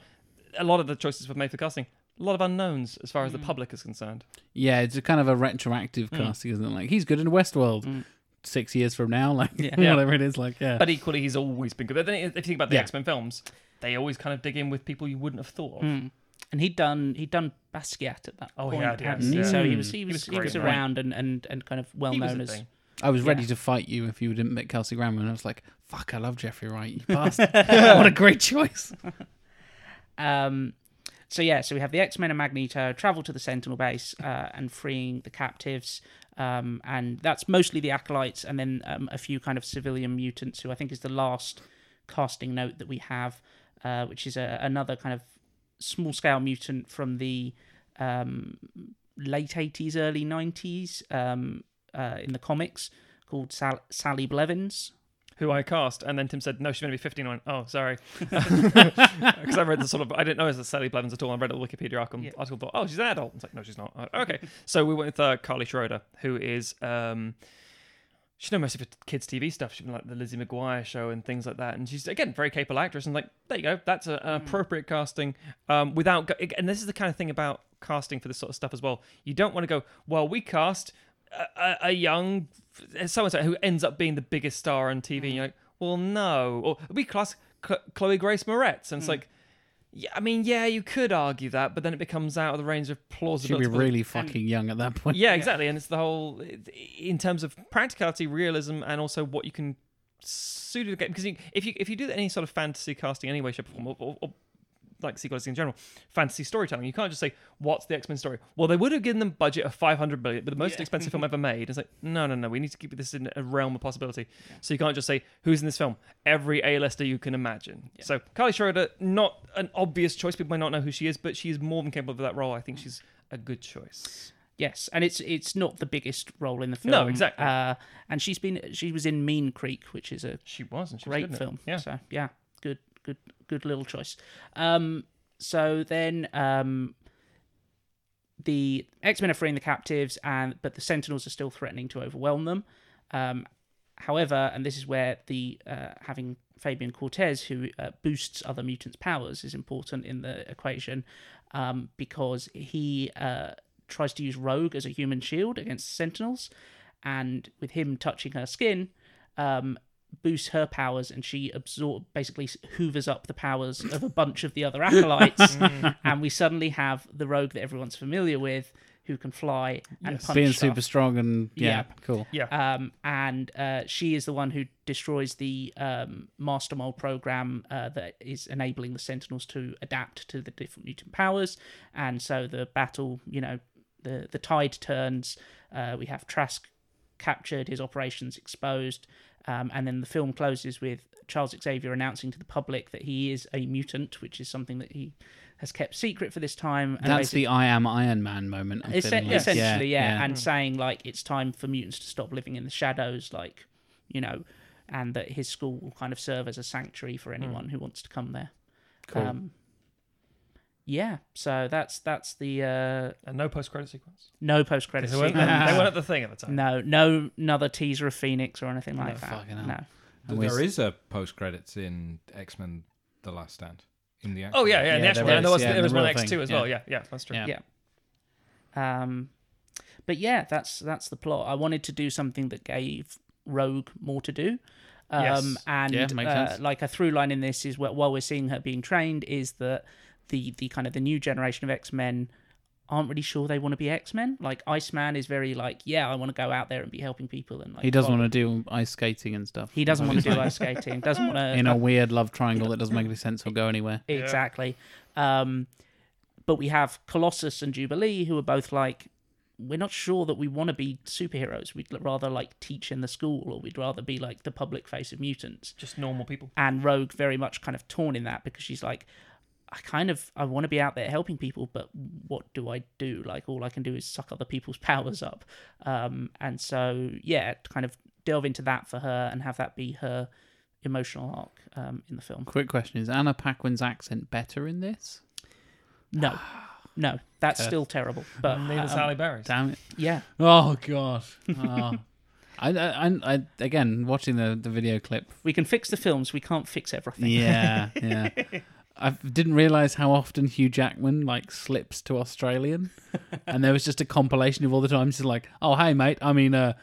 a lot of the choices were made for casting. A lot of unknowns as far as the mm. public is concerned. Yeah, it's a kind of a retroactive mm. casting, isn't it? Like he's good in Westworld. Six years from now, like Yeah. whatever it is, like yeah. But equally, he's always been good. But then if you think about the Yeah. X Men films, they always kind of dig in with people you wouldn't have thought of. Mm. And he'd done he'd done Basquiat at that Oh, point, had, yes, hadn't he? yeah. So he Mm. was he He was was he was, around and, and, and kind of well He known as thing. I was ready yeah. to fight you if you didn't pick Kelsey Grammer, and I was like, "Fuck, I love Jeffrey Wright. You bastard! what a great choice." Um, so yeah, so we have the X Men and Magneto travel to the Sentinel base uh, and freeing the captives, um, and that's mostly the acolytes, and then um, a few kind of civilian mutants, who I think is the last casting note that we have, uh, which is a, another kind of small scale mutant from the um, late eighties, early nineties um, uh, in the comics called Sal- Sally Blevins. who I cast, and then Tim said, "No, she's going to be 15." "Oh, sorry," because I read the sort of I didn't know it was Sally Blevins at all. I read the Wikipedia article. Yeah. article thought, "Oh, she's an adult." It's like, no, she's not. Uh, okay, so we went with uh, Carly Schroeder, who is um, she's known mostly for kids' TV stuff. She's been like the Lizzie McGuire show and things like that, and she's again very capable actress. And like, there you go, that's a, an hmm. appropriate casting. Um, without go- and this is the kind of thing about casting for this sort of stuff as well. You don't want to go, well, we cast a, a, a young so and so who ends up being the biggest star on TV. And hmm. you're like, well, no, or we cast Chloe Grace Moretz, and it's hmm. like. Yeah, I mean, yeah, you could argue that, but then it becomes out of the range of She'd be plausibility. really mm. fucking young at that point. Yeah, exactly. And it's the whole in terms of practicality, realism, and also what you can suit it because you, if you if you do any sort of fantasy casting, any way, shape, or form, or, or, or like sequels in general, fantasy storytelling, you can't just say what's the X Men story. Well, they would have given them budget of five hundred billion, but the most expensive film ever made. It's like no, no, no. We need to keep this in a realm of possibility. So you can't just say who's in this film. Every A-lister you can imagine. So Carly Schroeder, not an obvious choice. People might not know who she is, but she is more than capable of that role. I think she's a good choice. Yes, and it's it's not the biggest role in the film. No, exactly. Uh, and she's been she was in Mean Creek, which is a She was, and she was great good film. Yeah. So yeah, good good good little choice. Um, so then um, the X Men are freeing the captives, and but the Sentinels are still threatening to overwhelm them. Um, however, and this is where the uh, having Fabian Cortez, who uh, boosts other mutants' powers, is important in the equation um, because he uh, tries to use Rogue as a human shield against Sentinels, and with him touching her skin, um, boosts her powers, and she absorb basically hoovers up the powers of a bunch of the other acolytes, and we suddenly have the Rogue that everyone's familiar with, who can fly and punch Being stuff. super strong and yeah, Yeah. cool. Yeah. Um, and uh, she is the one who destroys the um, Master Mold program uh, that is enabling the Sentinels to adapt to the different mutant powers. And so the battle, you know, the the tide turns. Uh, we have Trask captured, his operations exposed, um, and then the film closes with Charles Xavier announcing to the public that he is a mutant, which is something that he has kept secret for this time. And That's the I am Iron Man moment. I'm Essen- like. essentially, yeah, yeah. and saying like it's time for mutants to stop living in the shadows, like you know, and that his school will kind of serve as a sanctuary for anyone who wants to come there. Cool. Um, yeah, so that's that's the uh, And no post credit sequence. no post credit They weren't, sequence. they weren't at the thing at the time. No, no, another teaser of Phoenix or anything like No, that. fucking hell. No, And There is a post credits in X Men: The Last Stand. In the Oh yeah, yeah. Yeah, the actual, there and there is, was yeah, there was one real X two thing, as well. yeah. Yeah, yeah, that's true. Yeah. Yeah. Um, but yeah, that's that's the plot. I wanted to do something that gave Rogue more to do. Um, Yes. and Yeah, makes uh, sense. like a through line in this is wh- while we're seeing her being trained, is that the the kind of the new generation of X Men aren't really sure they want to be X Men. Like Iceman is very like, yeah, I want to go out there and be helping people, and like he doesn't follow- want to do ice skating and stuff. He doesn't want to do ice skating. Doesn't want to in a weird love triangle that doesn't make any sense or go anywhere. Exactly. Um, but we have Colossus and Jubilee, who are both like, we're not sure that we want to be superheroes. We'd rather like teach in the school, or we'd rather be like the public face of mutants. Just normal people. And Rogue very much kind of torn in that because she's like, I kind of I want to be out there helping people, but what do I do? Like all I can do is suck other people's powers up. Um, and so yeah, kind of delve into that for her and have that be her emotional arc um, in the film. Quick question: Is Anna Paquin's accent better in this? No, no, that's Okay. still terrible. But Neither um, Halle Berry's. Damn it! yeah, Oh god. Oh. I, I, I, I, again, watching the, the video clip. we can fix the films. We can't fix everything. Yeah, yeah. I didn't realize how often Hugh Jackman like slips to Australian, and there was just a compilation of all the times he's like, "Oh, hey mate, I mean, uh,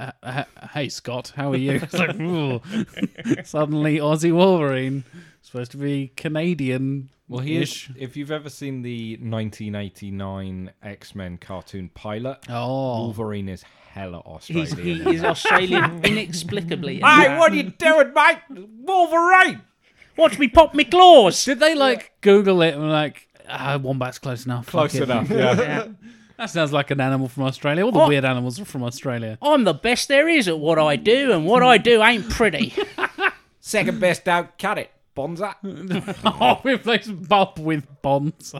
h- h- hey Scott, how are you?" It's like, ooh. suddenly Aussie Wolverine, supposed to be Canadian. Well, he is. If you've ever seen the 1989 X Men cartoon pilot, Oh, Wolverine is hella He's, Australian. he is Australian inexplicably. Hey, uh, what are you doing, mate? Wolverine! Watch me pop me claws. did they like Google it and like, ah, wombat's close enough. fuck Close it." enough, yeah. Yeah. That sounds like an animal from Australia. All the Oh. weird animals are from Australia. I'm the best there is at what I do, and what I do ain't pretty. Second best out, cut it. Bonza. oh, replace Bob with Bonds.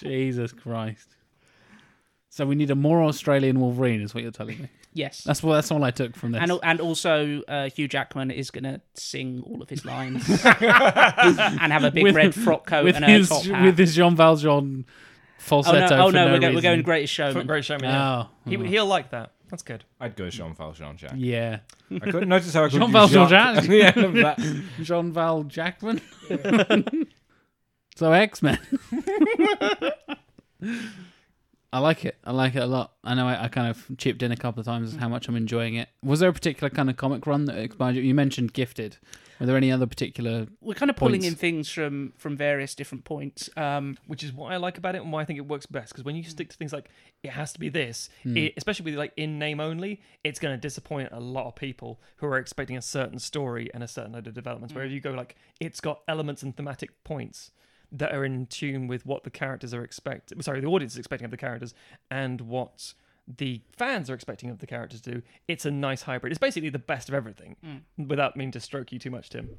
Jesus Christ. So we need a more Australian Wolverine, is what you're telling me. Yes. That's what. That's all I took from this. and, and also, uh, Hugh Jackman is going to sing all of his lines and have a big With- red frock coat with and his a top hat. with his Jean Valjean oh falsetto. no! Oh for no! no we're, go- we're reason. going Greatest Showman. Great showman. Yeah. Oh, He, he'll like that. That's good. I'd go Jean Valjean Jack. yeah. I couldn't notice how I could Jean Valjean Jacques Jack? at the end of that. Jean Val Jackman. so X Men. I like it. I like it a lot. I know I, I kind of chipped in a couple of times how much I'm enjoying it. Was there a particular kind of comic run that inspired you? You mentioned Gifted. Were there any other particular? We're kind of pulling Points. in things from from various different points. Um, which is what I like about it and why I think it works best. Because when you stick to things like it has to be this, Hmm. it, especially with like in name only, it's going to disappoint a lot of people who are expecting a certain story and a certain load of developments. Where if you go like it's got elements and thematic points that are in tune with what the characters are expecting. Sorry, the audience is expecting of the characters and what the fans are expecting of the characters to do. It's a nice hybrid. It's basically the best of everything. Without meaning to stroke you too much, Tim.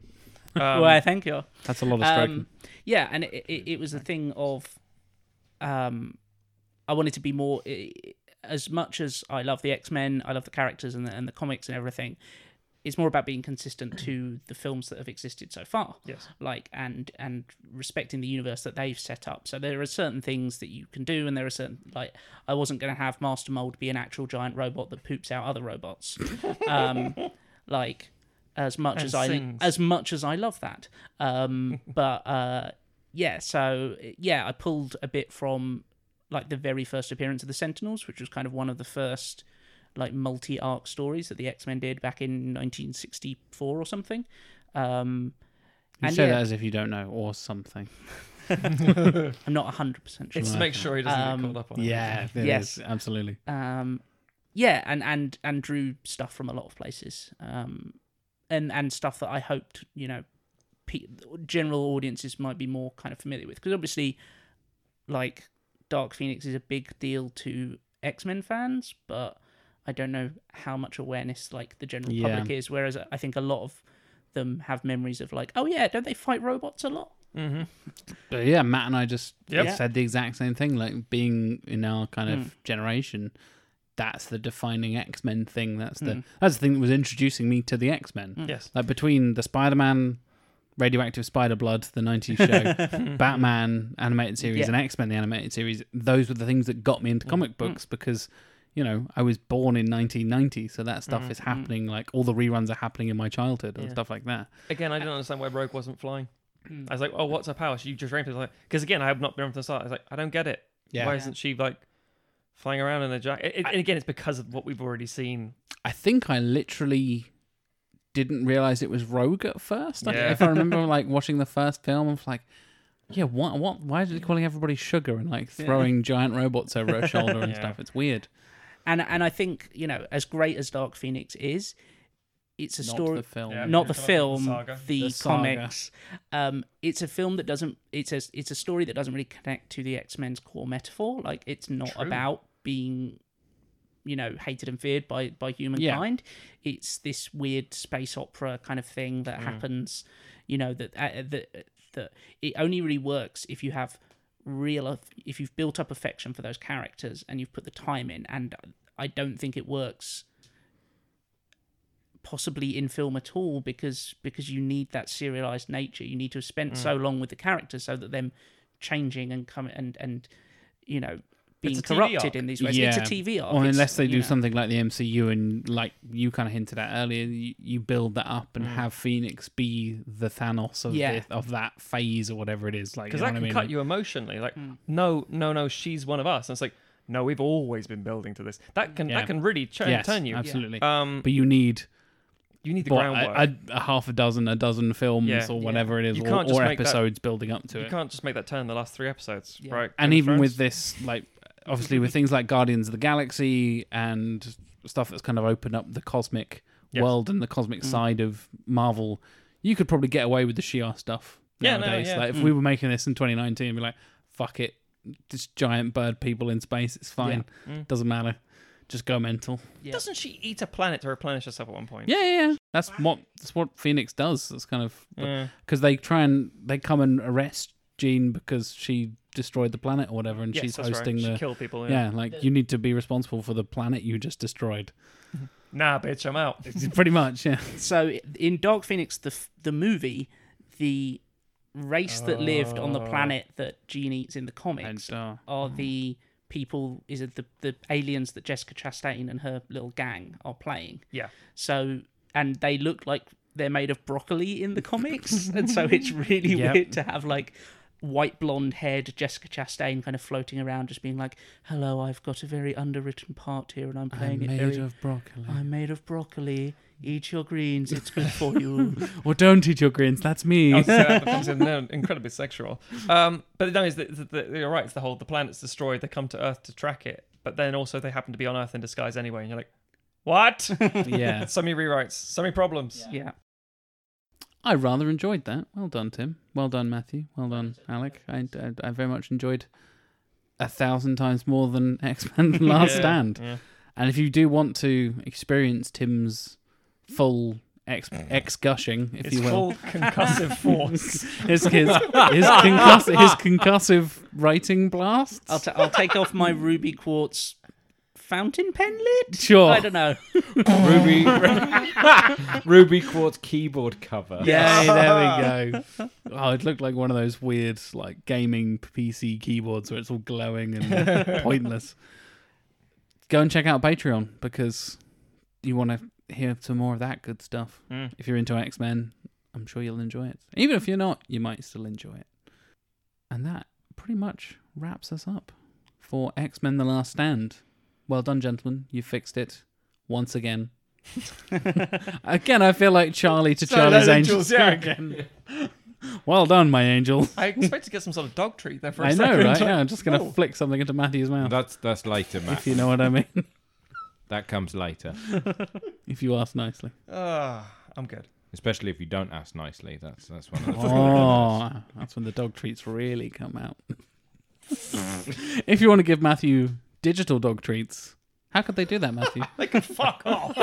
Um, well, thank you. That's a lot of stroking. Um, yeah, and it, it, it was a thing of, um, I wanted to be more. i- As much as I love the X Men, I love the characters and the, and the comics and everything. It's more about being consistent to the films that have existed so far. Yes. Like and and respecting the universe that they've set up. So there are certain things that you can do, and there are certain like I wasn't going to have Master Mold be an actual giant robot that poops out other robots. um, like as much And as I as much as I love that. Um, but uh, yeah, so yeah, I pulled a bit from like the very first appearance of the Sentinels, which was kind of one of the first like multi arc stories that the X Men did back in 1964 or something. Um, you and say yeah, that as if you don't know, or something. I'm not 100 percent sure. It's to make sure he doesn't Um, get caught up on it. Yeah. Yes. is, absolutely. um, yeah, and and and drew stuff from a lot of places, um, and and stuff that I hoped you know, pe- general audiences might be more kind of familiar with because obviously, like Dark Phoenix is a big deal to X Men fans, but I don't know how much awareness like the general Yeah. public is. Whereas I think a lot of them have memories of like, oh yeah, don't they fight robots a lot? Mm-hmm. But yeah, Matt and I just Yep. said the exact same thing. Like being in our kind of Mm. generation, that's the defining X Men thing. That's the Mm. that's the thing that was introducing me to the X Men. Mm. Yes. Like between the Spider Man, Radioactive Spider Blood, the '90s show, Batman animated series, Yeah. and X Men the animated series, those were the things that got me into comic books because. You know, I was born in 1990, so that stuff Mm. is happening. Like all the reruns are happening in my childhood and Yeah. stuff like that. Again, I didn't understand why Rogue wasn't flying. Mm. I was like, oh, what's her power? She just ran through like because again, I have not been from the start. I was like, I don't get it. Yeah. Why isn't she like flying around in a jacket? It, and again, it's because of what we've already seen. I think I literally didn't realize it was Rogue at first. Like, Yeah. If I remember like watching the first film, I was like, yeah, what, what, why is he calling everybody sugar and like throwing giant robots over her shoulder and Yeah. stuff? It's weird. And and I think you know, as great as Dark Phoenix is, it's a story. Not story. the film. Yeah. not the Come up with the film, saga. the, The saga. comics. Um, it's a film that doesn't. It's a it's a story that doesn't really connect to the X Men's core metaphor. Like it's not True. about being, you know, hated and feared by by humankind. It's this weird space opera kind of thing that happens. You know that uh, that that it only really works if you have real if you've built up affection for those characters and you've put the time in. And I don't think it works possibly in film at all because because you need that serialized nature you need to have spent so long with the characters so that them changing and coming and and you know being It's a TV corrupted in these ways it's a tv arc Or It's, unless they do know, something like the MCU and like you kind of hinted at earlier, you, you build that up and have Phoenix be the Thanos of Yeah. the, of that phase or whatever it is. Like, Because that what I can mean? cut Like, you emotionally. Like, Hmm. no, no, no, she's one of us. And it's like, no, we've always been building to this. That can Yeah. that can really turn, yes, turn you. absolutely. Um, But you need you need the what, groundwork. a, a, a half a dozen, a dozen films Yeah. or whatever it is, You or, can't just or make that- episodes building up to it. you it. can't just make that turn in the last three episodes, Yeah. right? and Game of even with this like obviously with things like guardians of the galaxy and stuff that's kind of opened up the cosmic Yes. world and the cosmic Mm. side of marvel you could probably get away with the Shi'ar stuff Yeah, no, nowadays yeah. like if Mm. we were making this in 2019 be like fuck it just giant bird people in space it's fine Mm. doesn't matter just go mental yeah. Doesn't she eat a planet to replenish herself at one point? yeah yeah, yeah. that's what that's what phoenix does That's kind of Yeah. because they try and they come and arrest jean because she destroyed the planet or whatever and Yes, she's that's right. hosting She the killed people. yeah, like you need to be responsible for the planet you just destroyed. Nah, bitch, I'm out. Pretty much, yeah. so in dark phoenix the the movie the race that lived on the Oh. planet that Jean eats in the comics are hmm. the people is it the the aliens that Jessica Chastain and her little gang are playing. Yeah. So and they look like they're made of broccoli in the comics, and so it's really Yep. weird to have like white blonde haired Jessica Chastain kind of floating around, just being like, "Hello, I've got a very underwritten part here, and I'm I'm playing it made very. of broccoli. I'm made of broccoli. Eat your greens; it's good for you." Or don't eat your greens. That's me. Oh, so that becomes in- incredibly sexual. Um, but no, is that that- that- you're right. It's the whole the planet's destroyed. They come to Earth to track it, but then also they happen to be on Earth in disguise anyway. And you're like, what? yeah, so many rewrites, so many problems. yeah. I rather enjoyed that. Well done, Tim. Well done, Matthew. Well done, Alec. I, I, I very much enjoyed a thousand times more than X Men: Last Yeah, Stand. yeah. And if you do want to experience Tim's full X mm. X gushing, if It's you will, full concussive force. his his his, concuss- his concussive writing blasts. I'll, t- I'll take off my ruby quartz fountain pen lid. Sure. I don't know. Ruby Ruby Quartz keyboard cover. Yay, there we go. Oh, it looked like one of those weird, like gaming PC keyboards where it's all glowing and pointless. Go and check out Patreon because you want to hear some more of that good stuff. Mm. If you're into X Men, I'm sure you'll enjoy it. Even if you're not, you might still enjoy it. And that pretty much wraps us up for X Men The Last Stand. Well done, gentlemen. You fixed it once again. again, I feel like Charlie to Charlie's Angels. yeah. again. Well done, my angel. I expect to get some sort of dog treat there for a I know, second. right? Yeah, I'm just going to Oh. flick something into Matthew's mouth. That's that's later, Matt. If you know what I mean. That comes later. if you ask nicely. Ah, I'm good. Especially if you don't ask nicely. That's that's one of the Oh, that's when the dog treats really come out. if you want to give Matthew digital dog treats, How could they do that, Matthew? They can fuck off.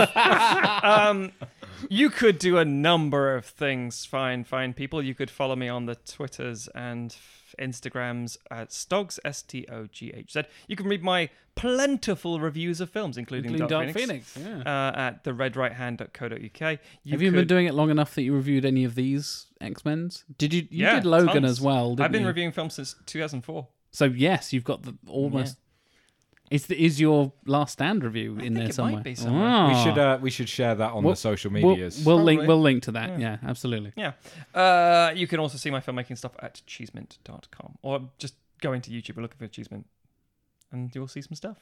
um, you could do a number of things. Fine, fine people. You could follow me on the Twitters and Instagrams at Stogs S T O G H Z. You can read my plentiful reviews of films, including, Including Dark, Dark Phoenix, Phoenix. Yeah. uh, at theredrighthand.co.uk. You Have you been doing it long enough that you reviewed any of these X Men's? Did you? You Yeah, did Logan tons. as well. Didn't I've been you? reviewing films since 2004. So yes, you've got the almost. Is the, is your Last Stand review in think there it might somewhere? be somewhere. Ah. We should uh, we should share that on We'll- the social We'll, medias. we'll link. Probably. We'll link to that. Yeah, absolutely. Yeah. Uh, you can also see my filmmaking stuff at cheesemint.com or just go into YouTube and look for cheesemint and you'll see some stuff.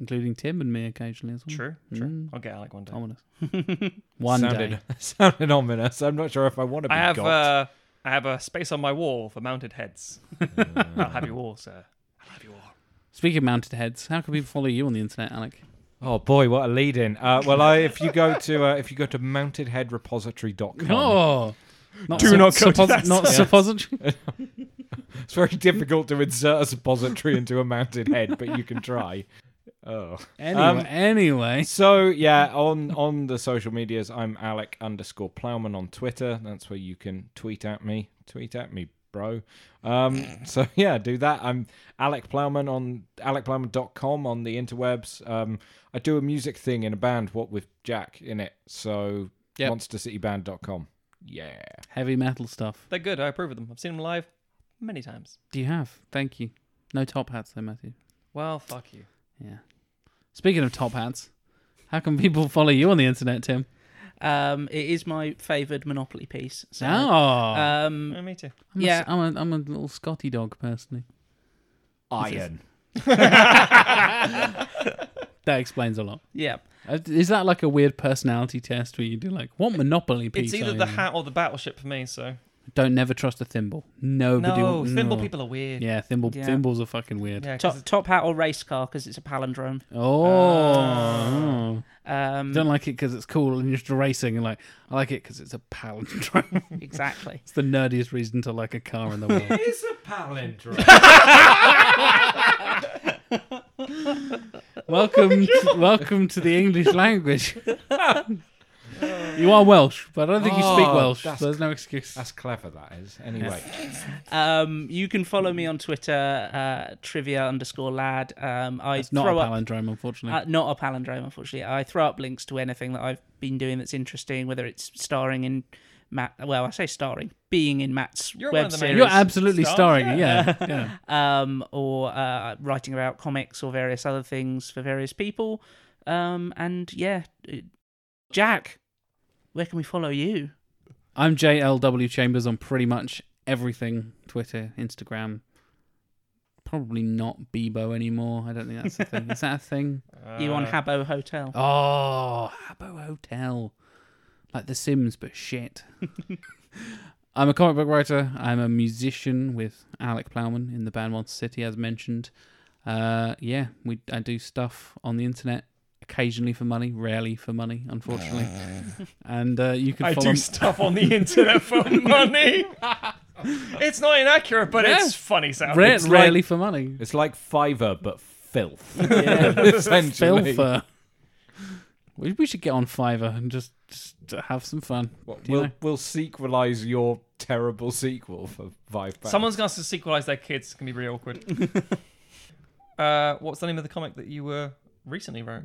Including Tim and me occasionally as well. True, true. Mm. I'll get Alec one day. Ominous. One sounded, day. sounded ominous. I'm not sure if I want to be I have got. uh, I have a space on my wall for mounted heads. I'll have you all, sir. I'll have you all. Speaking of mounted heads, how can people follow you on the internet, Alec? Oh boy, what a lead in. Uh, well, I, if you go to uh, if you go to mountedheadrepository.com, Oh, not Do not go to that not site. suppository. it's very difficult to insert a suppository into a mounted head, but you can try. Oh. Anyway, Um, anyway, So yeah, on on the social medias, I'm Alec underscore Plowman on Twitter. That's where you can tweet at me. Tweet at me, bro. Um, so yeah, do that. I'm Alec Plowman on alecplowman.com on the interwebs. Um, I do a music thing in a band, what with Jack in it. So Yep. monstercityband.com. Yeah. heavy metal stuff. They're good. I approve of them. I've seen them live many times. Do you have? Thank you. No top hats though, Matthew. Well, fuck you. Yeah. Speaking of top hats, how can people follow you on the internet, Tim? Um, it is my favoured Monopoly piece. So, Oh, um, Yeah, me too. I'm yeah. I'm a, I'm a little Scotty dog personally. Iron. That explains a lot. yeah. Uh, Is that like a weird personality test where you do like what Monopoly piece? It's either are the you? hat or the battleship for me. So Don't never trust a thimble. Nobody. no, will- thimble no. people are weird. Yeah, thimble Yeah. thimbles are fucking weird. Yeah, 'cause Top, top hat or race car because it's a palindrome. Oh, Um, don't like it because it's cool and you're just racing, and like I like it because it's a palindrome. exactly. it's the nerdiest reason to like a car in the world. It's a palindrome. welcome, to, welcome to the English language. You are Welsh, but I don't think you speak Oh, Welsh. that's- So there's no excuse. That's clever. That is. Anyway. Um, you can follow me on Twitter, uh, trivia underscore lad. Um, I It's not a throw up palindrome, unfortunately. Uh, not a palindrome, unfortunately. I throw up links to anything that I've been doing that's interesting, whether it's starring in Matt. Well, I say starring, being in Matt's You're one web of the series, You're absolutely Stars, starring. Yeah, yeah. um, or uh, writing about comics or various other things for various people. Um, and yeah, uh, Jack, where can we follow you? I'm JLW Chambers on pretty much everything Twitter, Instagram. Probably not Bebo anymore. I don't think that's a thing. Is that a thing? you on Uh, Habbo Hotel? Oh, Habbo Hotel. Like The Sims, but shit. I'm a comic book writer. I'm a musician with Alec Plowman in the band Monster City, as mentioned. Uh, yeah, we I do stuff on the internet occasionally for money, rarely for money, unfortunately. and uh, you can I follow do stuff on the internet for money. it's not inaccurate, but it's funny sounding. Rare- It's like- rarely for money. It's like Fiverr, but filth. Yeah, Essentially. Filfer. We, we should get on Fiverr and just, just have some fun. What, we'll, know? we'll sequelize your terrible sequel for five pounds. Someone's going to sequelize their kids. It's going to be really awkward. uh, what's the name of the comic that you were recently wrote?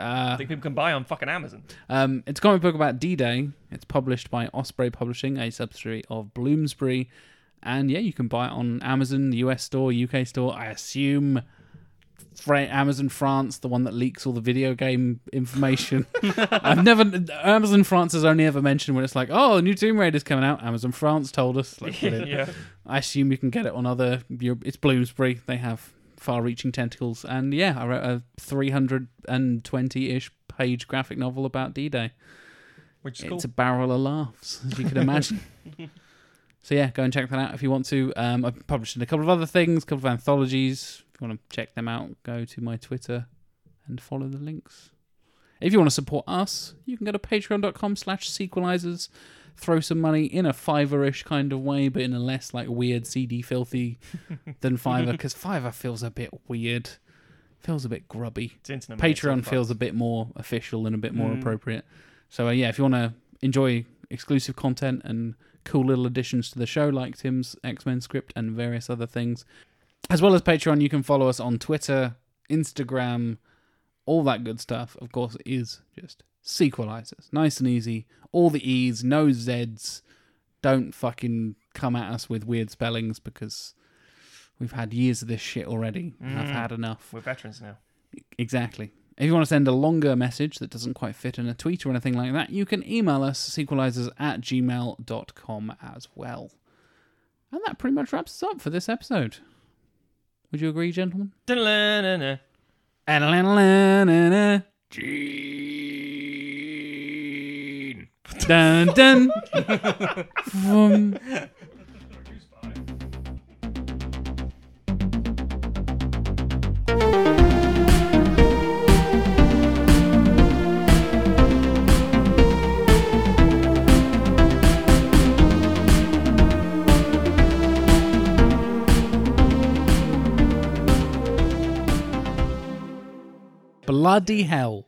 I Uh, think people can buy on fucking Amazon. um, it's a comic book about D-Day. It's published by Osprey Publishing, a subsidiary of Bloomsbury. And yeah, you can buy it on Amazon, the US store, UK store. I assume Fra- Amazon France, the one that leaks all the video game information. I've never Amazon France has only ever mentioned when it's like, oh, a new Tomb Raider's coming out. Amazon France told us. Like, yeah. I assume you can get it on other. Europe. It's Bloomsbury. They have far-reaching tentacles, and yeah, I wrote a 320-ish page graphic novel about D-Day. Which is cool. It's a barrel of laughs, as you can imagine. so yeah, go and check that out if you want to. Um, I've published in a couple of other things, a couple of anthologies. If you want to check them out, go to my Twitter and follow the links. If you want to support us, you can go to patreon.com slash sequelizers. Throw some money in a Fiverr-ish kind of way, but in a less like weird seedy filthy than Fiverr, because Fiverr feels a bit weird. feels a bit grubby. It's internet. Patreon feels a bit more official and a bit more Mm. appropriate. So uh, yeah, if you want to enjoy exclusive content and cool little additions to the show, like Tim's X Men script and various other things, as well as Patreon, you can follow us on Twitter, Instagram, all that good stuff. Of course, it is just sequelizers, nice and easy. All the E's, no Z's. Don't fucking come at us with weird spellings because we've had years of this shit already. and I've Mm. had enough. We're veterans now. Exactly. If you want to send a longer message that doesn't quite fit in a tweet or anything like that, you can email us sequelizers at gmail.com as well. And that pretty much wraps us up for this episode. Would you agree, gentlemen? Dun dun. Vroom. Bloody hell.